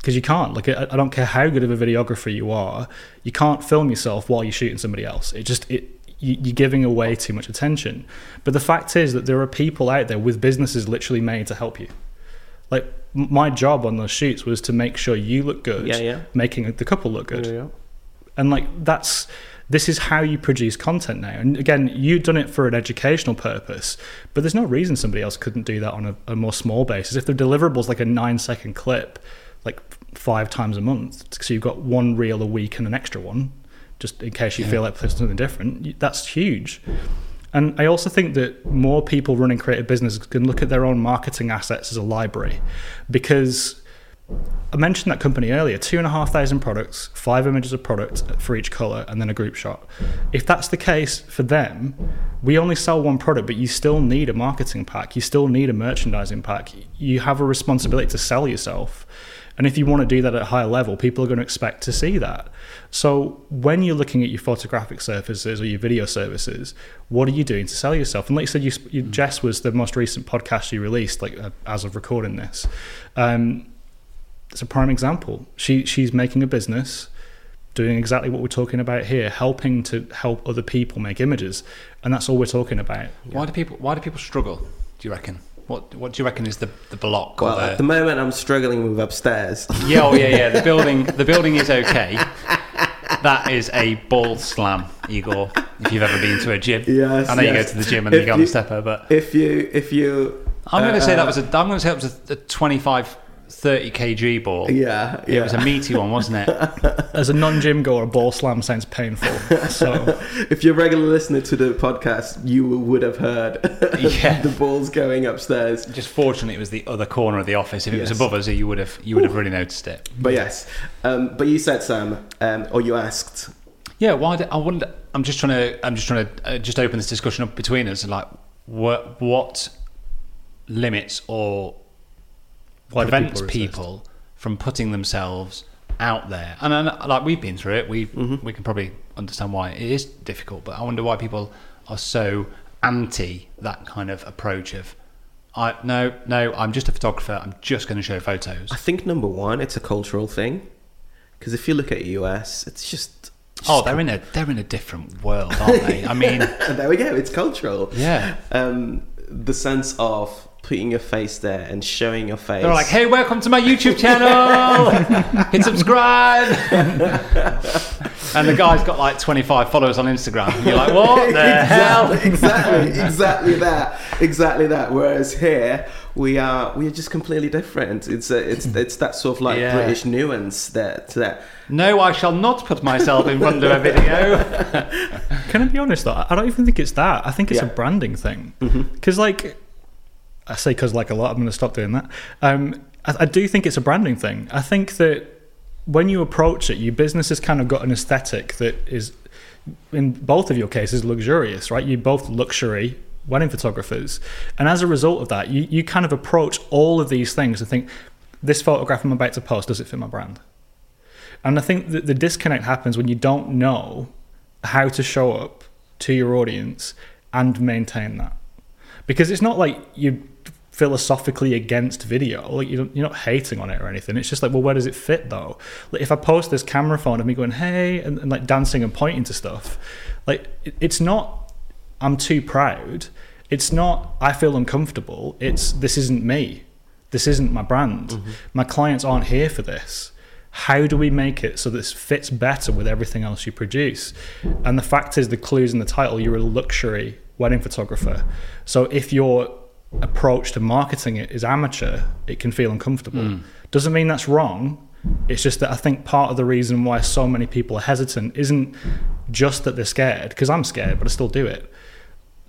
Because you can't. Like, I, I don't care how good of a videographer you are, you can't film yourself while you're shooting somebody else. It just it you, you're giving away too much attention. But the fact is that there are people out there with businesses literally made to help you. Like my job on those shoots was to make sure you look good, yeah, yeah. making the couple look good, yeah, yeah. and like that's this is how you produce content now. And again, you've done it for an educational purpose, but there's no reason somebody else couldn't do that on a, a more small basis. If the deliverables like a nine second clip, like five times a month. So you've got one reel a week and an extra one, just in case you yeah. feel like there's something different. That's huge. And I also think that more people running creative businesses can look at their own marketing assets as a library because I mentioned that company earlier two and a half thousand products, five images of product for each color, and then a group shot. If that's the case for them, we only sell one product, but you still need a marketing pack, you still need a merchandising pack. You have a responsibility to sell yourself. And if you want to do that at a higher level, people are going to expect to see that. So when you're looking at your photographic services or your video services, what are you doing to sell yourself? And like you said, you, you, Jess was the most recent podcast you released, like uh, as of recording this. Um, it's a prime example. She she's making a business doing exactly what we're talking about here, helping to help other people make images, and that's all we're talking about. Why do people Why do people struggle? Do you reckon? What What do you reckon is the the block? Well, the... at the moment, I'm struggling with upstairs. [laughs] Yeah, oh yeah, yeah. The building the building is okay. That is a ball slam, Igor. If you've ever been to a gym, yes, I know yes. you go to the gym and you go on the stepper, but if you if you, I'm going to uh, say that was a I'm going to say it was a, a 25 30 kg ball. Yeah, yeah. It was a meaty one, wasn't it? [laughs] As a non-gym goer, a ball slam sounds painful. So, [laughs] if you're a regular listener to the podcast, you would have heard [laughs] yeah. the balls going upstairs. Just fortunately, it was the other corner of the office. If it yes. was above us, you would have you would have really noticed it. But yes, um, but you said Sam, um, or you asked. Yeah, why? Did, I wonder. I'm just trying to. I'm just trying to uh, just open this discussion up between us. Like, what what limits or why prevents people, people, from putting themselves out there. And, and like we've been through it, we mm-hmm. we can probably understand why it is difficult. But I wonder why people are so anti that kind of approach of. I no no. I'm just a photographer. I'm just going to show photos. I think number one, it's a cultural thing, because if you look at US, it's just oh, they're in a they're in a different world, aren't they? I mean, [laughs] there we go. It's cultural. Yeah. Um, the sense of putting your face there and showing your face. They're like, hey, welcome to my YouTube channel. [laughs] Hit subscribe. and the guy's got like 25 followers on Instagram. And you're like, what the hell? exactly, exactly, exactly that, exactly that. Whereas here we are, we are just completely different. It's a, it's it's that sort of like Yeah. British nuance that that. No, I shall not put myself in front of a video. Can I be honest though? I don't even think it's that. I think it's Yeah. Mm-hmm. a branding thing. Because like, I say because like a lot, I'm going to stop doing that. Um, I, I do think it's a branding thing. I think that when you approach it, your business has kind of got an aesthetic that is, in both of your cases, luxurious, right? You're both luxury wedding photographers, and as a result of that, you you kind of approach all of these things and think, this photograph I'm about to post does it fit my brand? And I think that the disconnect happens when you don't know how to show up to your audience and maintain that. Because it's not like you're philosophically against video. Like you don't, you're not hating on it or anything. It's just like, well, where does it fit though? Like if I post this camera phone of me going, hey, and, and like dancing and pointing to stuff, like it, it's not, I'm too proud. It's not, I feel uncomfortable. It's, this isn't me. This isn't my brand. Mm-hmm. My clients aren't here for this how do we make it so this fits better with everything else you produce? And the fact is, the clues in the title, you're a luxury wedding photographer. So if your approach to marketing it is amateur, it can feel uncomfortable. Hmm. Doesn't mean that's wrong. It's just that I think part of the reason why so many people are hesitant isn't just that they're scared, because I'm scared, but I still do it.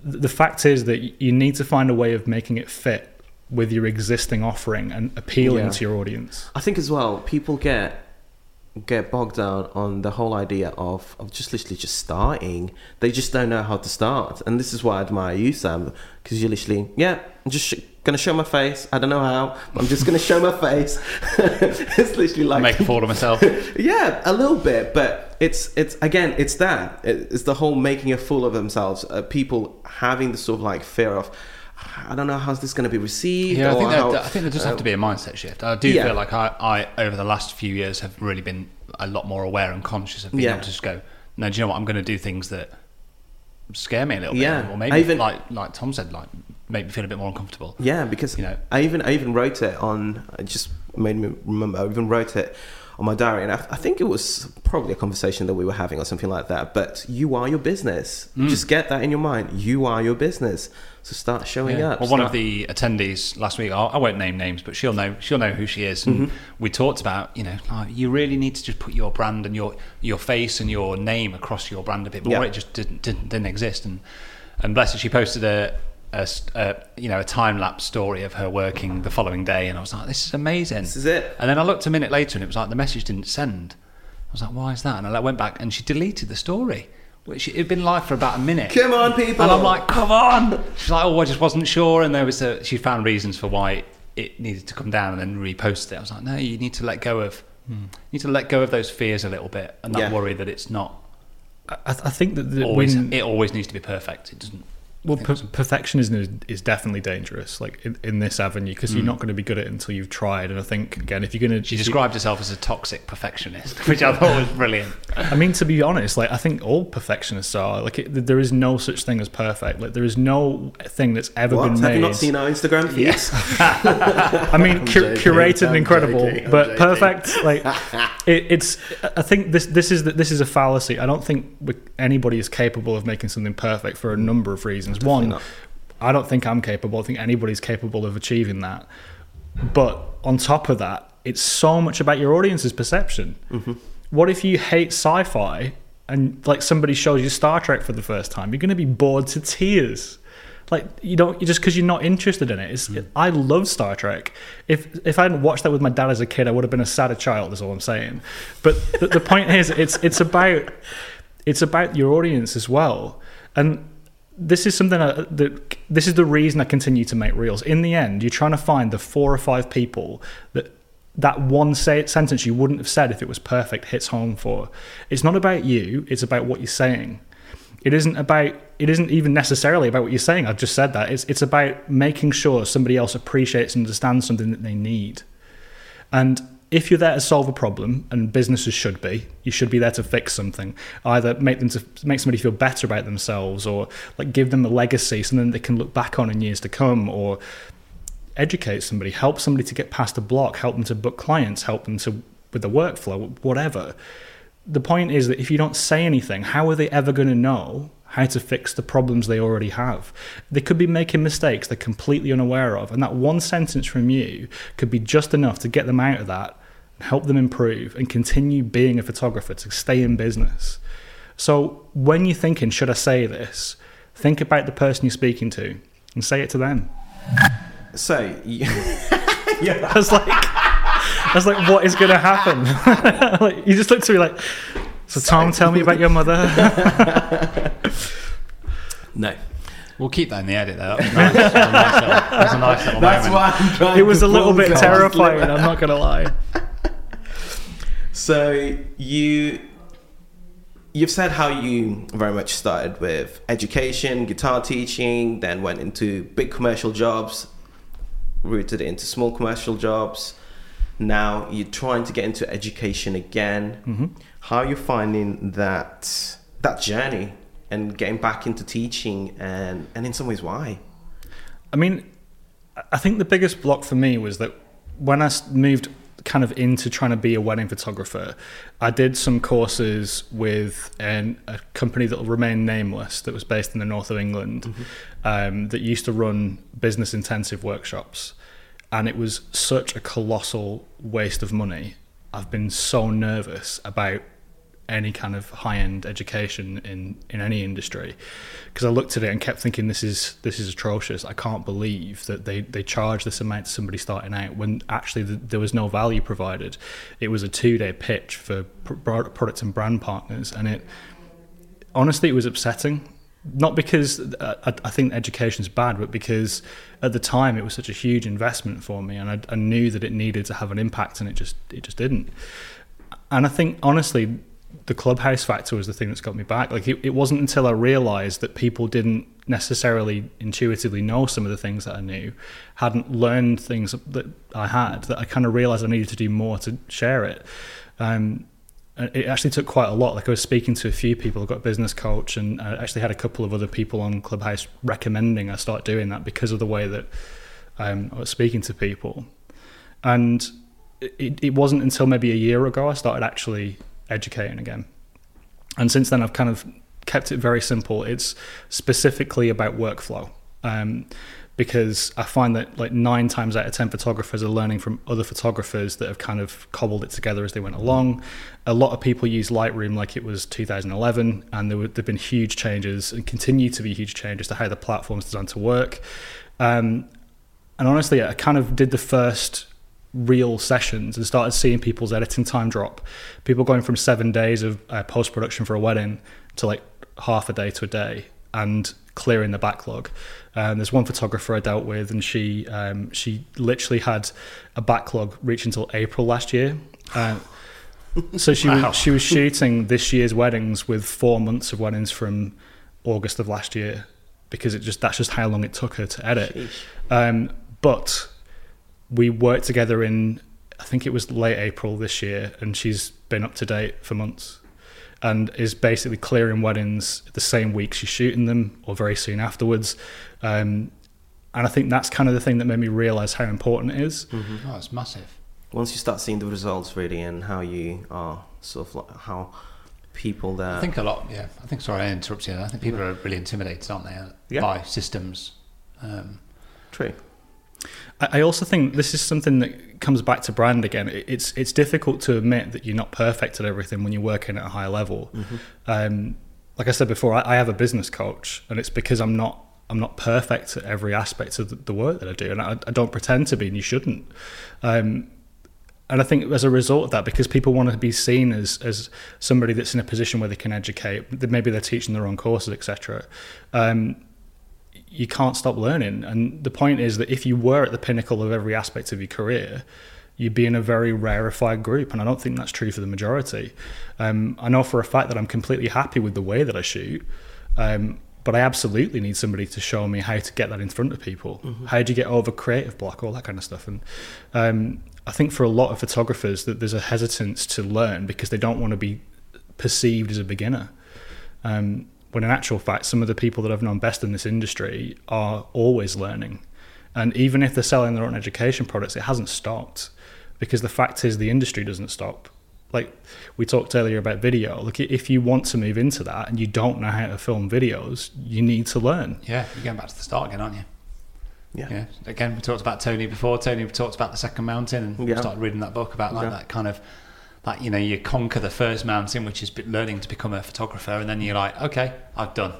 The fact is that you need to find a way of making it fit with your existing offering and appealing Yeah. to your audience. I think as well, people get get bogged down on the whole idea of, of just literally just starting. They just don't know how to start, and this is why I admire you, Sam, because you're literally yeah, I'm just sh- gonna show my face. I don't know how, but I'm just gonna show my face. [laughs] it's literally like Make a fool of myself. [laughs] yeah, a little bit, but it's it's again, it's that it's the whole making a fool of themselves. Uh, people having the sort of like fear of. I don't know how's this going to be received. Yeah, I think, how, there, I think there just have to be a uh, mindset shift. I do yeah. feel like I, I, over the last few years, have really been a lot more aware and conscious of being Yeah. able to just go, no, do you know what? I'm going to do things that scare me a little Yeah. bit, or maybe even- like like Tom said, like make me feel a bit more uncomfortable. Yeah, because You know. I even I even wrote it on. It just made me remember. I even wrote it on my diary, and I, I think it was probably a conversation that we were having or something like that. But you are your business. Mm. Just get that in your mind. You are your business. So start showing Yeah. up. Well, one of the attendees last week, I I won't name names, but she'll know she'll know who she is. And Mm-hmm. we talked about, you know, like, you really need to just put your brand and your your face and your name across your brand a bit more. Yeah. It just didn't, didn't didn't exist. And and bless her, she posted a. A, a you know a time lapse story of her working the following day, and I was like, "This is amazing." This is it. And then I looked a minute later, and it was like the message didn't send. I was like, "Why is that?" And I went back, and she deleted the story, which it had been live for about a minute. Come on, people. And I'm like, come on. She's like, oh, I just wasn't sure. And there was a, she found reasons for why it needed to come down and then repost it. I was like, no, you need to let go of, hmm. you need to let go of those fears a little bit and that Yeah. worry that it's not I, I think that the, always, when, it always needs to be perfect. It doesn't. Well, per- perfectionism is, is definitely dangerous, like in, in this avenue, because Mm. you're not going to be good at it until you've tried. And I think again, if you're going to, She described herself as a toxic perfectionist, [laughs] which I thought was brilliant. I mean, to be honest, like I think all perfectionists are. Like, it, there is no such thing as perfect. Like, there is no thing that's ever What? been Have made. you not seen our Instagram Yes. [laughs] I mean, cu- joking, curated and I'm incredible, joking, but joking. perfect. Like [laughs] it, it's. I think this this is the, this is a fallacy. I don't think anybody is capable of making something perfect for a number of reasons. One, not. I don't think I'm capable. I think anybody's capable of achieving that. But on top of that, it's so much about your audience's perception. Mm-hmm. What if you hate sci-fi and like somebody shows you Star Trek for the first time? You're going to be bored to tears. Like you don't just because you're not interested in it. It's, I love Star Trek. If if I hadn't watched that with my dad as a kid, I would have been a sadder child. Is all I'm saying. But the, the point is, it's it's about it's about your audience as well. And this is something that this is the reason I continue to make reels. In the end, you're trying to find the four or five people that that one say, sentence you wouldn't have said if it was perfect hits home for. It's not about you. It's about what you're saying. It isn't about. It isn't even necessarily about what you're saying. I've just said that. It's it's about making sure somebody else appreciates and understands something that they need. And if you're there to solve a problem, and businesses should be, you should be there to fix something. Either make them to make somebody feel better about themselves, or like give them a legacy, something they can look back on in years to come, or educate somebody, help somebody to get past a block, help them to book clients, help them to with the workflow, whatever. The point is that if you don't say anything, how are they ever going to know how to fix the problems they already have? They could be making mistakes they're completely unaware of, and that one sentence from you could be just enough to get them out of that, help them improve, and continue being a photographer to stay in business. So when you're thinking, should I say this? Think about the person you're speaking to and say it to them. So, you, I was like, I was like, what is going to happen? [laughs] like, you just looked at me like, so Tom, tell me about your mother. [laughs] no. We'll keep that in the edit. Though. That was [laughs] nice. That was a nice little, that a nice little That's moment. why I'm trying it was to a little bit terrifying. I'm not going to lie. So you you've said how you very much started with education, guitar teaching, then went into big commercial jobs, rooted into small commercial jobs. Now you're trying to get into education again. Mm-hmm. How are you finding that that journey and getting back into teaching and and in some ways why? I mean, I think the biggest block for me was that when I moved kind of into trying to be a wedding photographer, I did some courses with an, a company that will remain nameless that was based in the north of England um, that used to run business intensive workshops. And it was such a colossal waste of money. I've been so nervous about any kind of high end education in, in any industry because I looked at it and kept thinking this is this is atrocious. I can't believe that they, they charge this amount to somebody starting out when actually th there was no value provided. It was a two day pitch for pr- pro- product and brand partners, and it honestly it was upsetting. Not because uh, I, think is bad, but because at the time it was such a huge investment for me, and I, I knew that it needed to have an impact, and it just it just didn't. And I think honestly, the clubhouse factor was the thing that's got me back. Like it, it wasn't until I realised that people didn't necessarily intuitively know some of the things that I knew, hadn't learned things that I had, that I kind of realised I needed to do more to share it. Um, it actually took quite a lot. Like I was speaking to a few people, I got a business coach, and I actually had a couple of other people on Clubhouse recommending I start doing that because of the way that um, I was speaking to people. And it, it wasn't until maybe a year ago I started actually educating again. And since then, I've kind of kept it very simple. It's specifically about workflow. Um, because I find that like nine times out of ten photographers are learning from other photographers that have kind of cobbled it together as they went along. A lot of people use Lightroom like it was 2011, and there have been huge changes and continue to be huge changes to how the platform's designed to work. Um, and honestly, I kind of did the first real sessions and started seeing people's editing time drop. People going from seven days of uh, post production for a wedding to like half a day to a day and clearing the backlog. Um, there's one photographer I dealt with, and she um, she literally had a backlog reach until April last year. Uh, so she Wow. was she was shooting this year's weddings with four months of weddings from August of last year because it just that's just how long it took her to edit. Um, but we worked together in I think it was late April this year, and she's been up to date for months, and is basically clearing weddings the same week she's shooting them, or very soon afterwards. Um, and I think that's kind of the thing that made me realize how important it is. Oh, it's massive. Once you start seeing the results really and how you are sort of like how people that I think a lot. Yeah, I think. Sorry, I interrupted you. I think people are really intimidated, aren't they, Yeah. by systems. Um, true. I also think this is something that comes back to brand again. It's it's difficult to admit that you're not perfect at everything when you're working at a high level. Um, like I said before, I, I have a business coach, and it's because I'm not I'm not perfect at every aspect of the, the work that I do, and I, I don't pretend to be, and you shouldn't. Um, and I think as a result of that, because people want to be seen as as somebody that's in a position where they can educate, maybe they're teaching their own courses, etc. Um, you can't stop learning. And the point is that if you were at the pinnacle of every aspect of your career, you'd be in a very rarefied group. And I don't think that's true for the majority. Um, I know for a fact that I'm completely happy with the way that I shoot. Um, but I absolutely need somebody to show me how to get that in front of people. How do you get over creative block, all that kind of stuff. And um, I think for a lot of photographers that there's a hesitance to learn because they don't want to be perceived as a beginner. Um, when in actual fact, some of the people that I've known best in this industry are always learning. And even if they're selling their own education products, it hasn't stopped because the fact is the industry doesn't stop. Like we talked earlier about video. Look, if you want to move into that and you don't know how to film videos, you need to learn. Yeah, you're going back to the start again, aren't you? Yeah. Yeah. Again, we talked about Tony before. Tony we talked about the second mountain, and Yeah. started reading that book about like Yeah. that kind of like you know you conquer the first mountain, which is learning to become a photographer, and then you're like, okay, I've done,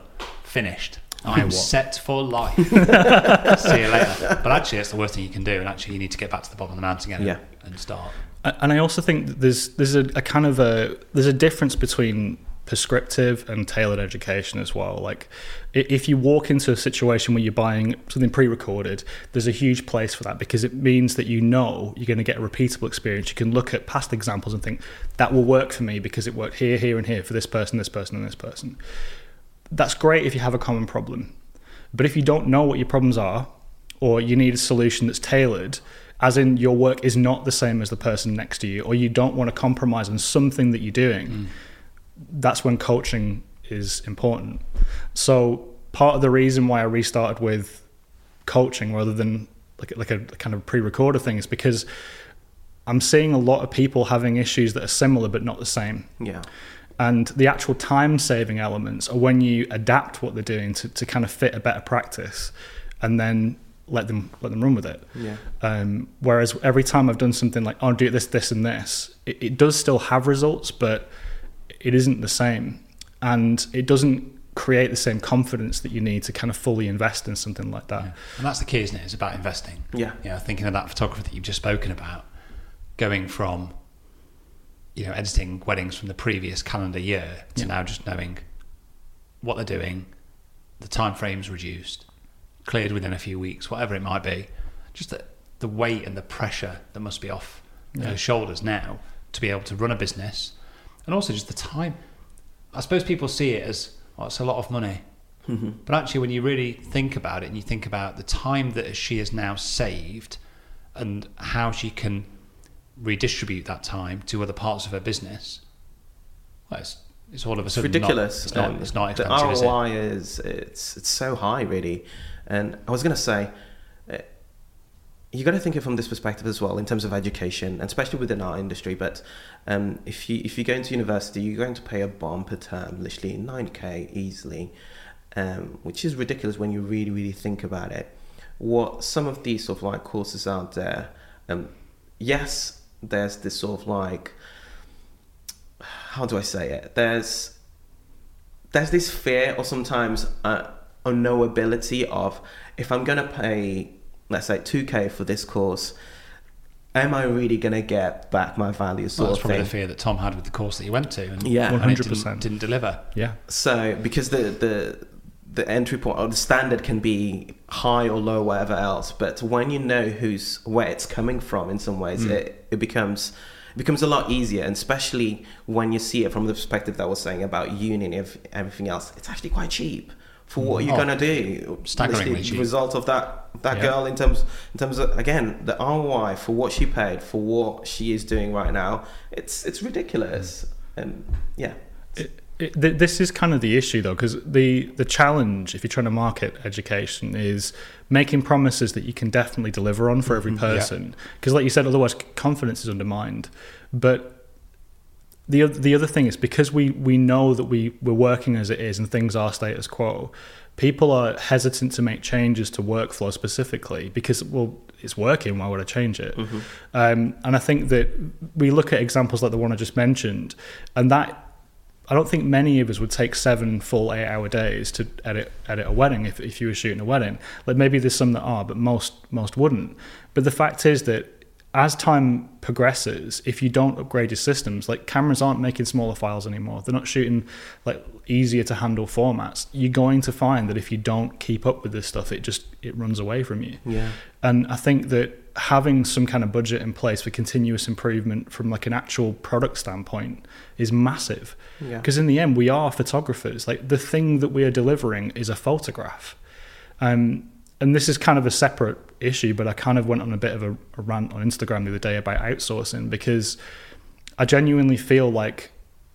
finished. I'm what? set for life. [laughs] See you later. But actually, it's the worst thing you can do, and actually, you need to get back to the bottom of the mountain again Yeah. and start. And I also think that there's there's a, a kind of a there's a difference between prescriptive and tailored education as well. Like if you walk into a situation where you're buying something pre-recorded, there's a huge place for that because it means that you know you're going to get a repeatable experience. You can look at past examples and think that will work for me because it worked here, here, and here for this person, this person, and this person. That's great if you have a common problem. But if you don't know what your problems are, or you need a solution that's tailored, as in your work is not the same as the person next to you, or you don't want to compromise on something that you're doing, mm. That's when coaching is important. So part of the reason why I restarted with coaching rather than like like a kind of pre-recorded thing is because I'm seeing a lot of people having issues that are similar but not the same. Yeah. And the actual time saving elements are when you adapt what they're doing to, to kind of fit a better practice and then let them let them run with it. Yeah. Um, whereas every time I've done something like, oh, do this, this, and this, it, it does still have results, but it isn't the same. And it doesn't create the same confidence that you need to kind of fully invest in something like that. Yeah. And that's the key, isn't it? It's about investing. Yeah. Yeah. Thinking of that photographer that you've just spoken about, going from, you know, editing weddings from the previous calendar year to Yeah. now just knowing what they're doing, the time frame's reduced, cleared within a few weeks, whatever it might be. Just the, the weight and the pressure that must be off Yeah. those shoulders now to be able to run a business, and also just the time. I suppose people see it as, oh, it's a lot of money. But actually, when you really think about it and you think about the time that she has now saved and how she can redistribute that time to other parts of her business, well, it's, it's all of a It's sudden ridiculous. Not, it's not. It's not the expensive, is it? ROI is it's it's so high, really. And I was gonna say, uh, you got to think of it from this perspective as well, in terms of education, and especially within our industry. But um, if you if you go into university, you're going to pay a bomb per term, literally nine k easily, um, which is ridiculous when you really really think about it. What some of these sort of like courses out there, um, yes, there's this sort of like how do I say it? There's there's this fear or sometimes uh, unknowability of if I'm gonna pay let's say 2k for this course, am I really gonna get back my value Well, sort that's of probably thing? the fear that Tom had with the course that he went to, and Yeah. and it didn't- 100%. didn't deliver. Yeah. So because the the the entry point or the standard can be high or low, whatever else, but when you know who's where it's coming from, in some ways, it, it becomes it becomes a lot easier, and especially when you see it from the perspective that I was saying about union and everything else, it's actually quite cheap for what you're Oh, gonna do. staggeringly Literally, cheap. The result of that that Yeah. girl in terms in terms of again the ROI for what she paid for what she is doing right now, it's it's ridiculous, mm. and yeah. It, it, th- this is kind of the issue though because the the challenge if you're trying to market education is making promises that you can definitely deliver on for every mm-hmm. person because like you said otherwise confidence is undermined but the the other thing is because we we know that we we're working as it is and things are status quo people are hesitant to make changes to workflow specifically because well it's working why would i change it um, and i think that we look at examples like the one i just mentioned and that I don't think many of us would take seven full eight hour days to edit edit a wedding if, if you were shooting a wedding. Like maybe there's some that are, but most most wouldn't. But the fact is that as time progresses, if you don't upgrade your systems, like cameras aren't making smaller files anymore. They're not shooting like easier to handle formats. You're going to find that if you don't keep up with this stuff, it just it runs away from you. Yeah. And I think that having some kind of budget in place for continuous improvement from like an actual product standpoint is massive. Yeah. Because in the end, we are photographers. Like the thing that we are delivering is a photograph. Um, and this is kind of a separate issue, but I kind of went on a bit of a, a rant on Instagram the other day about outsourcing because I genuinely feel like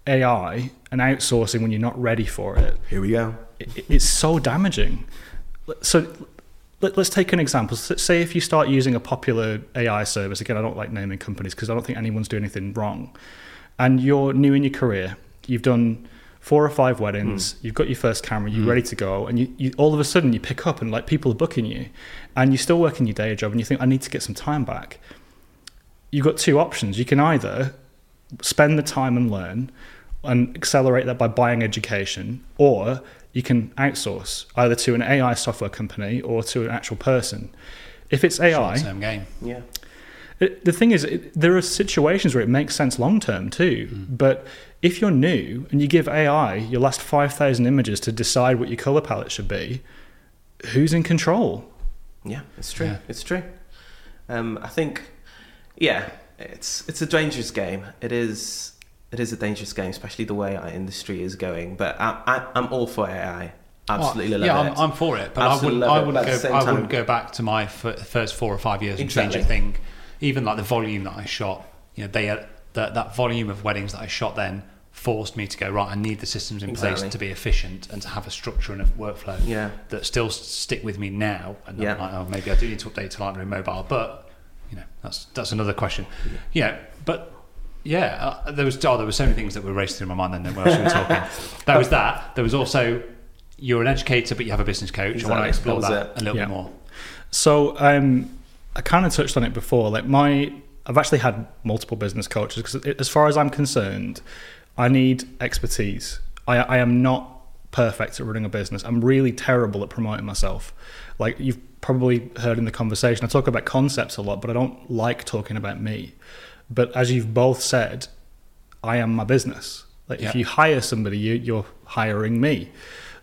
AI and outsourcing when you're not ready for it Here we go. it- it's so damaging. So let, us take an example. Say if you start using a popular AI service, again, I don't like naming companies because I don't think anyone's doing anything wrong, and you're new in your career, you've done four or five weddings, hmm. you've got your first camera, you're hmm. ready to go, and you, you all of a sudden you pick up and like people are booking you, and you're still working your day job, and you think, I need to get some time back. You've got two options. You can either spend the time and learn and accelerate that by buying education, or you can outsource either to an AI software company or to an actual person. If it's AI, Short-term game. Yeah. It, the thing is, it, there are situations where it makes sense long term too. But if you're new and you give AI your last 5,000 images to decide what your color palette should be, who's in control? Yeah, it's true. Yeah. It's true. Um, I think, yeah, it's it's a dangerous game. It is it is a dangerous game, especially the way our industry is going. But I, I, I'm all for AI. Absolutely Well, love yeah, it. I'm, I'm for it, but Absolutely I wouldn't. I but at the wouldn't go. I wouldn't go back to my f- first four or five years and change a thing. Even like the volume that I shot, you know, they that that volume of weddings that I shot then forced me to go right. I need the systems in Exactly. place to be efficient and to have a structure and a workflow Yeah. that still stick with me now. And Yeah. I'm like, oh, maybe I do need to update to Lightroom Mobile, but you know, that's that's another question. Yeah, but yeah, uh, there was oh, there were so many things that were racing through my mind then whilst we were talking. [laughs] there was that. There was also you're an educator, but you have a business coach. I want to explore That that, a little Yeah. bit more. So um, I kind of touched on it before. Like my, I've actually had multiple business coaches because, as far as I'm concerned, I need expertise. I, I am not perfect at running a business. I'm really terrible at promoting myself. Like you've probably heard in the conversation, I talk about concepts a lot, but I don't like talking about me. But as you've both said, I am my business. Like Yeah. if you hire somebody, you, you're hiring me.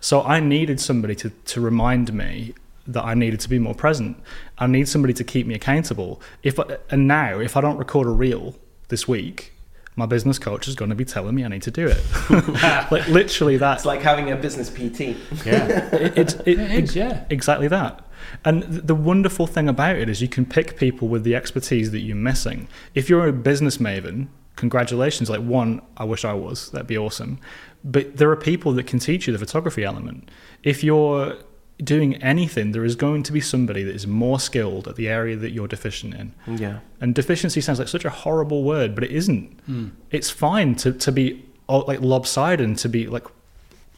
So I needed somebody to, to remind me that I needed to be more present. I need somebody to keep me accountable. If I, and now, if I don't record a reel this week, my business coach is going to be telling me I need to do it. [laughs] like literally that. it's like having a business PT. Yeah, It, it's [laughs] it, It is, yeah. exactly that. And the wonderful thing about it is you can pick people with the expertise that you're missing. If you're a business maven, congratulations. Like one, I wish I was. That'd be awesome. But there are people that can teach you the photography element. If you're doing anything, there is going to be somebody that is more skilled at the area that you're deficient in. Yeah. And deficiency sounds like such a horrible word, but it isn't. Hmm. It's fine to, to be oh, like lopsided and to be like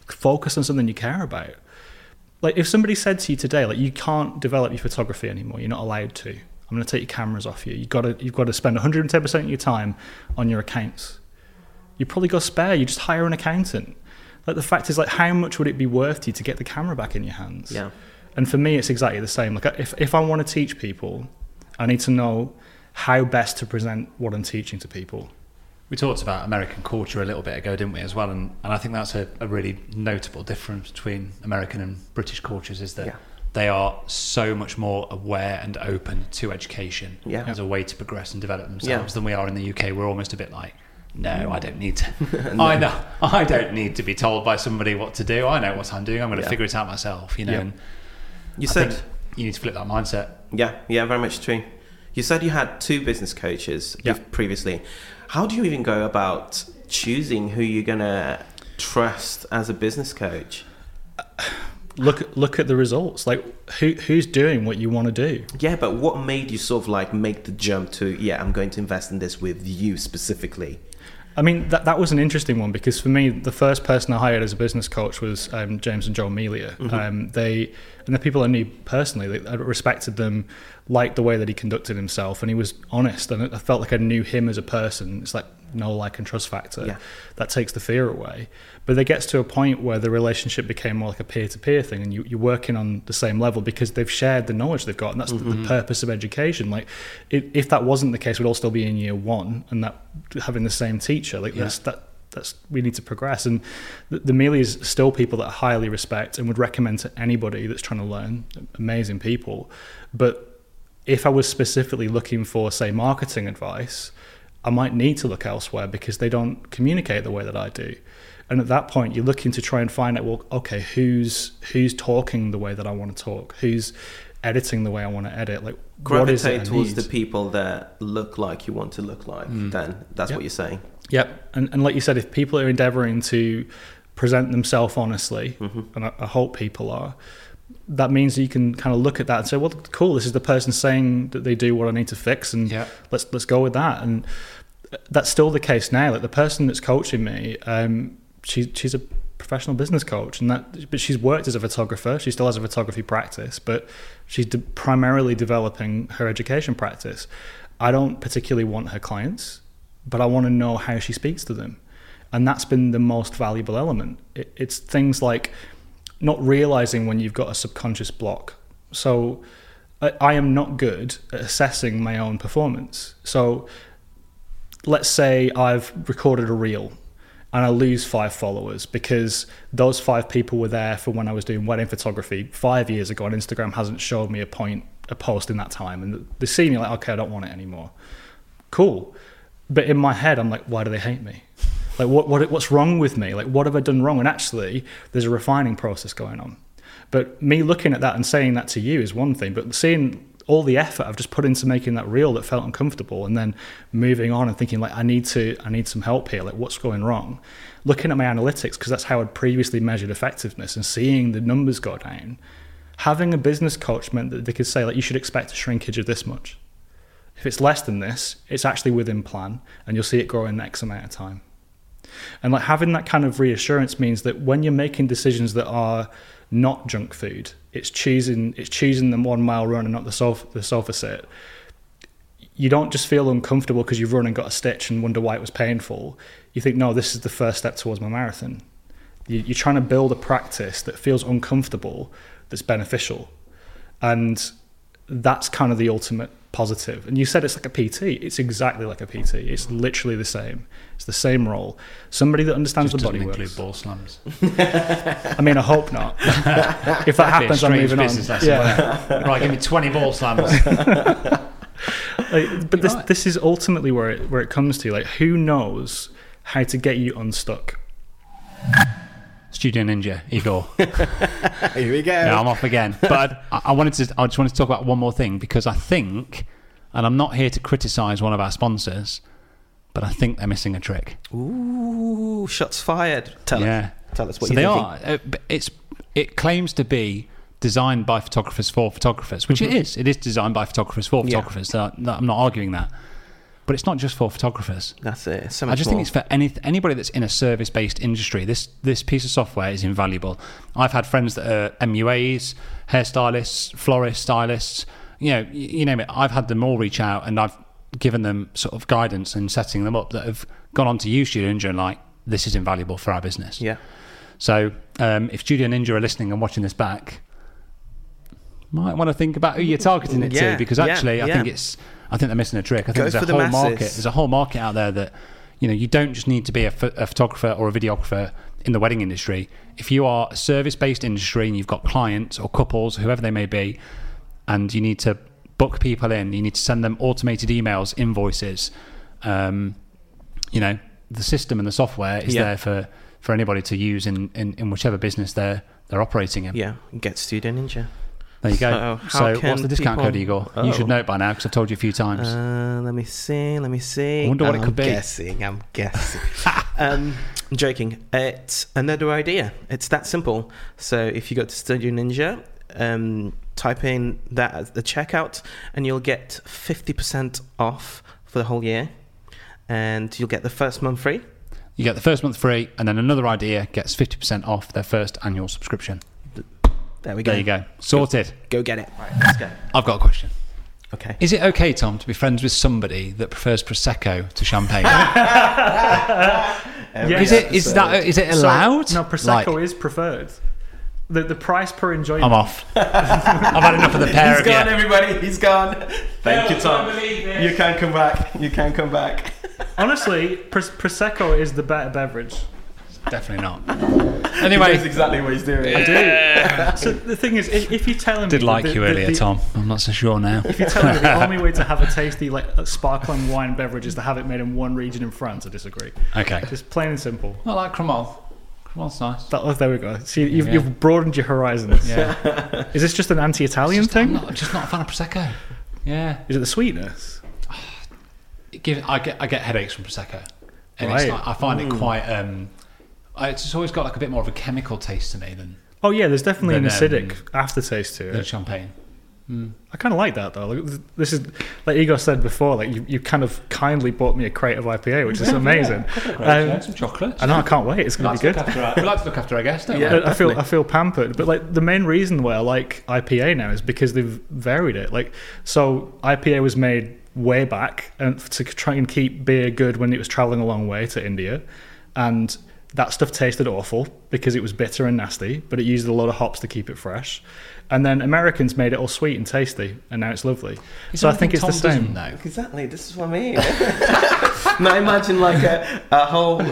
focus on something you care about. Like if somebody said to you today, like you can't develop your photography anymore, you're not allowed to. I'm going to take your cameras off you. You've got to you've got to spend 110 percent of your time on your accounts. You probably got spare. You just hire an accountant. Like the fact is, like how much would it be worth to you to get the camera back in your hands? Yeah. And for me, it's exactly the same. Like if if I want to teach people, I need to know how best to present what I'm teaching to people. we talked about American culture a little bit ago, didn't we, as well? And and I think that's a, a really notable difference between American and British cultures is that Yeah. they are so much more aware and open to education Yeah. as a way to progress and develop themselves than we are in the UK. We're almost a bit like. No, mm. I don't need to. [laughs] I know. I don't need to be told by somebody what to do. I know what I'm doing. I'm going to Yeah. figure it out myself. You know. Yeah. And You I said think you need to flip that mindset. Yeah, yeah, very much true. You said you had two business coaches Yeah. previously. How do you even go about choosing who you're gonna trust as a business coach? [sighs] Look look at the results. Like who who's doing what you want to do. Yeah, but what made you sort of like make the jump to yeah, I'm going to invest in this with you specifically? I mean, that, that was an interesting one because for me, the first person I hired as a business coach was um, James and Joe Melia. Um, they and the people I knew personally, I respected them, liked the way that he conducted himself, and he was honest. And I felt like I knew him as a person. It's like no like and trust factor Yeah. that takes the fear away. But it gets to a point where the relationship became more like a peer to peer thing, and you, you're working on the same level because they've shared the knowledge they've got, and that's the, the mm-hmm. purpose of education. Like, if, if that wasn't the case, we'd all still be in year one, and that having the same teacher, like that's that. That's we need to progress, and the, the Melias still people that I highly respect and would recommend to anybody that's trying to learn. Amazing people, but if I was specifically looking for, say, marketing advice, I might need to look elsewhere because they don't communicate the way that I do. And at that point, you're looking to try and find out, well, okay, who's who's talking the way that I want to talk, who's editing the way I want to edit, like what is it Gravitate towards need? the people that look like you want to look like. Mm. Then that's Yep. what you're saying. Yep. And, and like you said, if people are endeavoring to present themselves honestly, mm-hmm. and I, I hope people are, that means that you can kind of look at that and say, well, cool, this is the person saying that they do what I need to fix, and Yeah. let's let's go with that. And that's still the case now. Like the person that's coaching me, um, she, she's a professional business coach, and that but she's worked as a photographer. She still has a photography practice, but she's de- primarily developing her education practice. I don't particularly want her clients, but I want to know how she speaks to them, and that's been the most valuable element. It, it's things like not realizing when you've got a subconscious block. So I, I am not good at assessing my own performance. So let's say I've recorded a reel and I lose five followers because those five people were there for when I was doing wedding photography five years ago and Instagram hasn't showed me a point a post in that time. And they see me like okay I don't want it anymore. Cool. But in my head I'm like why do they hate me? Like what, what what's wrong with me? Like what have I done wrong? And actually there's a refining process going on. But me looking at that and saying that to you is one thing but seeing all the effort I've just put into making that reel that felt uncomfortable and then moving on and thinking like I need to I need some help here. Like what's going wrong? Looking at my analytics because that's how I'd previously measured effectiveness and seeing the numbers go down. Having a business coach meant that they could say like you should expect a shrinkage of this much. If it's less than this it's actually within plan and you'll see it grow in X amount of time. And like having that kind of reassurance means that when you're making decisions that are not junk food, it's choosing it's choosing the one mile run and not the sofa the sofa sit. You don't just feel uncomfortable because you've run and got a stitch and wonder why it was painful. You think, no, this is the first step towards my marathon. You- You're trying to build a practice that feels uncomfortable, that's beneficial, and that's kind of the ultimate positive. And you said it's like a PT. It's exactly like a PT. It's literally the same. It's the same role. Somebody that understands Just the doesn't body include works. ball slams. [laughs] I mean, I hope not. [laughs] if that happens, I'm moving on. Yeah. right, give me 20 ball slams. [laughs] Like, but this right. this is ultimately where it where it comes to. Like, who knows how to get you unstuck? Studio Ninja, Igor. [laughs] Here we go. Yeah, I'm off again. But I, I wanted to. I just wanted to talk about one more thing because I think, and I'm not here to criticise one of our sponsors, but I think they're missing a trick. Ooh, shots fired. Tell yeah, us. Tell us what so you they think. are. Uh, it's it claims to be designed by photographers for photographers, which it is. It is designed by photographers for Mm-hmm. Yeah. photographers. So I'm not arguing that, but it's not just for photographers. That's it. So much I just more. think it's for any anybody that's in a service based industry. This this piece of software is invaluable. I've had friends that are MUAs, hairstylists, florists, stylists. You know, y- you name it. I've had them all reach out, and I've given them sort of guidance and setting them up that have gone on to use Studio Ninja and like this is invaluable for our business. Yeah. So um, if Studio Ninja are listening and watching this back, might want to think about who you're targeting it Yeah, to because yeah, actually I yeah. think it's I think they're missing a trick. I think Go there's a the whole masses. market. There's a whole market out there that you know you don't just need to be a, pho- a photographer or a videographer in the wedding industry. If you are a service-based industry and you've got clients or couples, whoever they may be, and you need to book people in, you need to send them automated emails, invoices. Um, you know, the system and the software is Yeah. there for, for anybody to use in, in, in whichever business they're they're operating in. Yeah. Get Studio Ninja. There you go. So So, what's the discount people- code, Igor? Oh. You should know it by now because I've told you a few times. Uh, let me see. Let me see. I wonder what it I'm could be. Guessing. I'm guessing. [laughs] um, I'm joking. It's another idea. It's that simple. So if you go to Studio Ninja, um, type in that as the checkout, and you'll get fifty percent off for the whole year, and you'll get the first month free. you get the first month free, and then another idea gets 50% off their first annual subscription. There we go. There you go. Sorted. Go get it. Right, let's go. I've got a question. Okay. Is it okay, Tom, to be friends with somebody that prefers Prosecco to champagne? Yeah, [laughs] is it is that is it So- allowed? no, prosecco Like, is preferred. The the price per enjoyment. I'm off. [laughs] I've had enough of the pair He's of gone, you. everybody. He's gone. Thank you, Tom. You can come back. You can come back. [laughs] Honestly, pros- prosecco is the better beverage. Definitely not. [laughs] He Anyway, knows exactly what he's doing. I do. so the thing is, if, if you tell him, me did like the, you the- earlier, the- Tom. I'm not so sure now. If you're telling me the only way to [laughs] have a tasty like sparkling wine beverage is to have it made in one region in France, I disagree. Okay. Just plain and simple. I like Crémant. Crémant's nice. That, oh, there we go. See, you've, Yeah. you've broadened your horizons. Yeah. [laughs] Is this just an anti-Italian I'm thing? not, just not a fan of Prosecco. Yeah. Is it the sweetness? It [sighs] give, I get I get headaches from prosecco, and Right. it's like, I find it quite. Um, I- it's just always got like a bit more of a chemical taste to me than Oh yeah, there's definitely an Than, acidic um, aftertaste to The it. champagne. I kind of like that though. Like, this is like Igor said before. Like you, you kind of kindly bought me a crate of IPA, which is [laughs] amazing. [laughs] Um, some chocolate. I know I can't wait. It's We going like, to to be look good. after our, we like to look after our guests, don't Yeah. we? I feel. I feel pampered, but like the main reason why I like IPA now is because they've varied it. Like so, IPA was made way back and to try and keep beer good when it was traveling a long way to India, and that stuff tasted awful because it was bitter and nasty, but it used a lot of hops to keep it fresh. And then Americans made it all sweet and tasty, and now it's lovely. So I think it's anything the same. know? Exactly. This is what I mean. [laughs] now imagine like a, a whole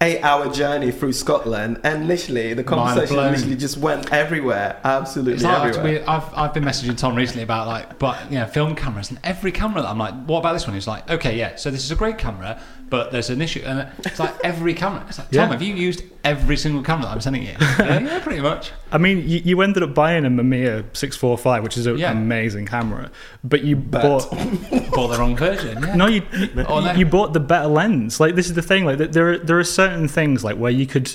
eight-hour journey through Scotland, and literally the conversation literally just went everywhere, absolutely like everywhere. we, I've, I've been messaging Tom recently about like, but you know, film cameras and every camera that I'm like, what about this one? He's like, okay, yeah, so this is a great camera, but there's an issue, and it's like every camera. It's like, Tom, Yeah. have you used every single camera that I'm sending you? [laughs] yeah, yeah, pretty much. I mean, you, you ended up buying a Mamiya 645, which is an Yeah. amazing camera, but you bought [laughs] Bought the wrong version. Yeah. no, you you, Oh, no. you bought the better lens. Like this is the thing. Like there are, there are certain things like where you could,